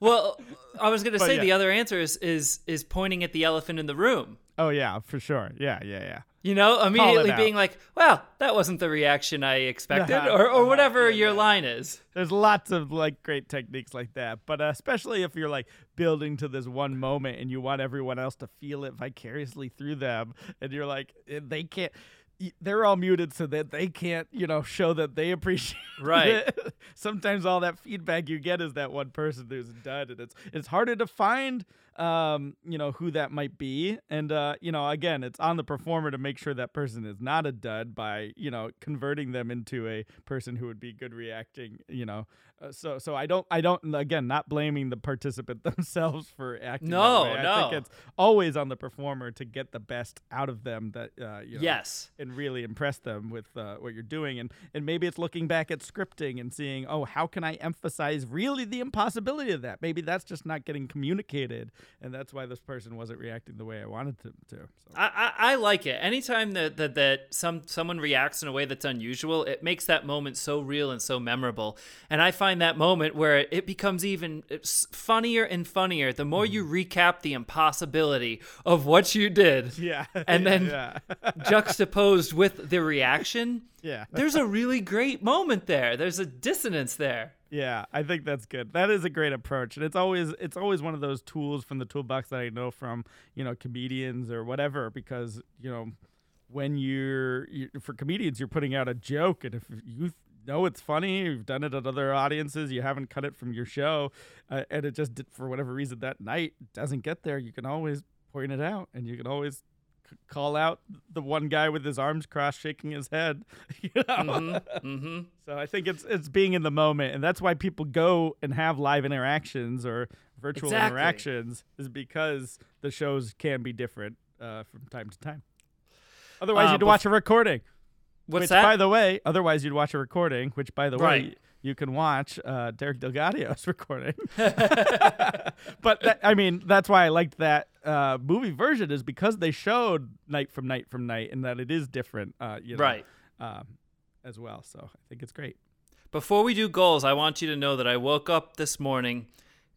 [SPEAKER 1] Well, I was gonna say
[SPEAKER 2] yeah.
[SPEAKER 1] the other answer is is is pointing at the elephant in the room.
[SPEAKER 2] oh yeah, for sure. Yeah, yeah, yeah.
[SPEAKER 1] You know, immediately being like, "Well, that wasn't the reaction I expected,"
[SPEAKER 2] Uh-huh,
[SPEAKER 1] or, or
[SPEAKER 2] uh-huh,
[SPEAKER 1] whatever
[SPEAKER 2] yeah,
[SPEAKER 1] your
[SPEAKER 2] yeah.
[SPEAKER 1] line is.
[SPEAKER 2] There's lots of like great techniques like that, but uh, especially if you're like building to this one moment and you want everyone else to feel it vicariously through them, and you're like eh, they can't. They're all muted so that they can't, you know, show that they appreciate
[SPEAKER 1] Right.
[SPEAKER 2] it. Sometimes all that feedback you get is that one person who's done, and it's it's harder to find, um, you know, who that might be. And uh, you know, again, it's on the performer to make sure that person is not a dud by, you know, converting them into a person who would be good reacting, you know. Uh, so so I don't I don't again not blaming the participant themselves for acting. that
[SPEAKER 1] No.
[SPEAKER 2] I
[SPEAKER 1] no.
[SPEAKER 2] think it's always on the performer to get the best out of them that uh, you know,
[SPEAKER 1] Yes.
[SPEAKER 2] and really impress them with uh, what you're doing and and maybe it's looking back at scripting and seeing oh how can i emphasize really the impossibility of that maybe that's just not getting communicated and that's why this person wasn't reacting the way i wanted them to so.
[SPEAKER 1] I, I, I like it. Anytime that, that that some someone reacts in a way that's unusual, it makes that moment so real and so memorable. And I find that moment where it becomes even funnier and funnier the more you mm-hmm. recap the impossibility of what you did,
[SPEAKER 2] yeah
[SPEAKER 1] And then-
[SPEAKER 2] yeah
[SPEAKER 1] juxtaposed with the reaction.
[SPEAKER 2] yeah
[SPEAKER 1] There's a really great moment there. There's a dissonance there.
[SPEAKER 2] Yeah, I think that's good. That is a great approach, and it's always it's always one of those tools from the toolbox that I know from you know comedians or whatever because you know when you're you, for comedians you're putting out a joke, and if you know it's funny, you've done it at other audiences, you haven't cut it from your show, uh, and it just did, for whatever reason that night doesn't get there, you can always point it out, and you can always call out the one guy with his arms crossed shaking his head you know
[SPEAKER 1] Mm-hmm.
[SPEAKER 2] so I think it's it's being in the moment, and that's why people go and have live interactions or virtual
[SPEAKER 1] Exactly.
[SPEAKER 2] interactions, is because the shows can be different uh, from time to time. Otherwise,
[SPEAKER 1] Uh,
[SPEAKER 2] you'd watch a recording.
[SPEAKER 1] What's
[SPEAKER 2] which,
[SPEAKER 1] that?
[SPEAKER 2] by the way, otherwise you'd watch a recording. Which, by the way, you can watch uh, Derek DelGaudio's recording. but that, I mean, that's why I liked that uh, movie version is because they showed night from night from night, and that it is different. Uh, you know,
[SPEAKER 1] Right.
[SPEAKER 2] um, as well. So I think it's great.
[SPEAKER 1] Before we do goals, I want you to know that I woke up this morning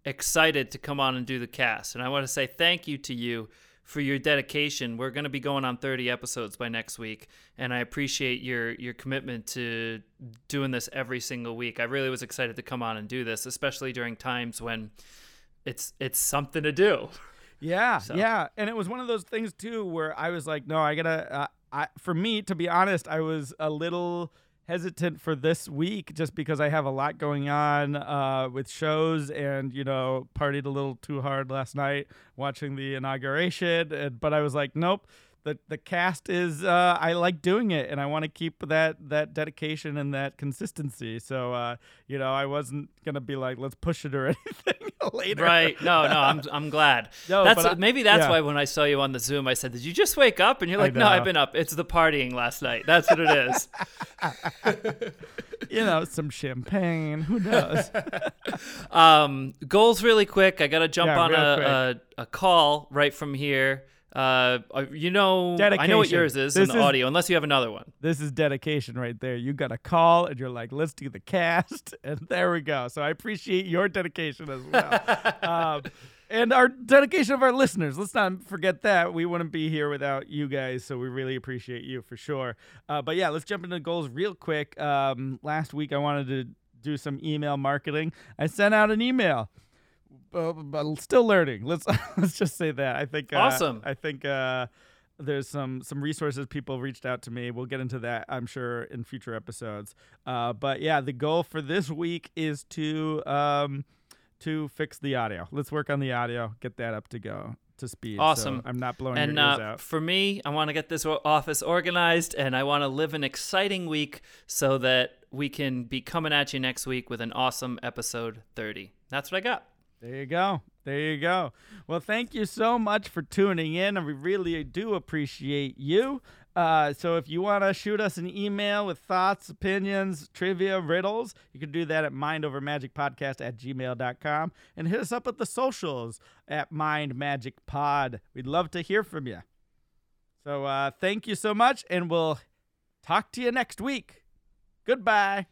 [SPEAKER 1] excited to come on and do the cast. And I want to say thank you to you for your dedication. We're going to be going on 30 episodes by next week, and I appreciate your your commitment to doing this every single week. I really was excited to come on and do this, especially during times when it's it's something to do.
[SPEAKER 2] Yeah,
[SPEAKER 1] So-
[SPEAKER 2] yeah, and it was one of those things too where I was like, no, I gotta. Uh, I for me to be honest, I was a little hesitant for this week just because I have a lot going on uh, with shows and you know partied a little too hard last night watching the inauguration. And, but I was like, nope. The, the cast is uh, I like doing it and I want to keep that that dedication and that consistency. So uh, you know I wasn't gonna be like let's push it or anything later.
[SPEAKER 1] Right? No, no, I'm I'm glad.
[SPEAKER 2] No,
[SPEAKER 1] that's
[SPEAKER 2] I-
[SPEAKER 1] maybe that's
[SPEAKER 2] yeah.
[SPEAKER 1] why when I saw you on the Zoom, I said, "Did you just wake up?" And you're like, "No, I've been up. It's the partying last night. That's what it is."
[SPEAKER 2] you know, some champagne. Who knows?
[SPEAKER 1] Um, goals really quick. I got to jump
[SPEAKER 2] Yeah,
[SPEAKER 1] on a, a, a call right from here. Uh, uh, you know, I know what yours is in
[SPEAKER 2] This
[SPEAKER 1] the
[SPEAKER 2] is-
[SPEAKER 1] audio, unless you have another one.
[SPEAKER 2] this is dedication right there. You got a call and you're like, let's do the cast. And there we go. So I appreciate your dedication as well. um, and our dedication of our listeners. Let's not forget that. We wouldn't be here without you guys. So we really appreciate you for sure. Uh, but yeah, let's jump into goals real quick. Um, last week, I wanted to do some email marketing. I sent out an email. Uh, but still learning. Let's let's just say that. I think uh,
[SPEAKER 1] Awesome.
[SPEAKER 2] I think uh, there's some some resources people reached out to me. We'll get into that, I'm sure, in future episodes. Uh, but yeah, the goal for this week is to um, to fix the audio. Let's work on the audio, get that up to go to speed. so
[SPEAKER 1] Awesome.
[SPEAKER 2] I'm not blowing
[SPEAKER 1] and
[SPEAKER 2] your ears
[SPEAKER 1] uh,
[SPEAKER 2] out.
[SPEAKER 1] for me, I want to get this office organized, and I want to live an exciting week so that we can be coming at you next week with an awesome episode 30. That's what I got.
[SPEAKER 2] There you go. There you go. Well, thank you so much for tuning in, and we really do appreciate you. Uh, so if you want to shoot us an email with thoughts, opinions, trivia, riddles, you can do that at mindovermagicpodcast at gmail.com and hit us up at the socials at mindmagicpod. We'd love to hear from you. So uh, thank you so much, and we'll talk to you next week. Goodbye.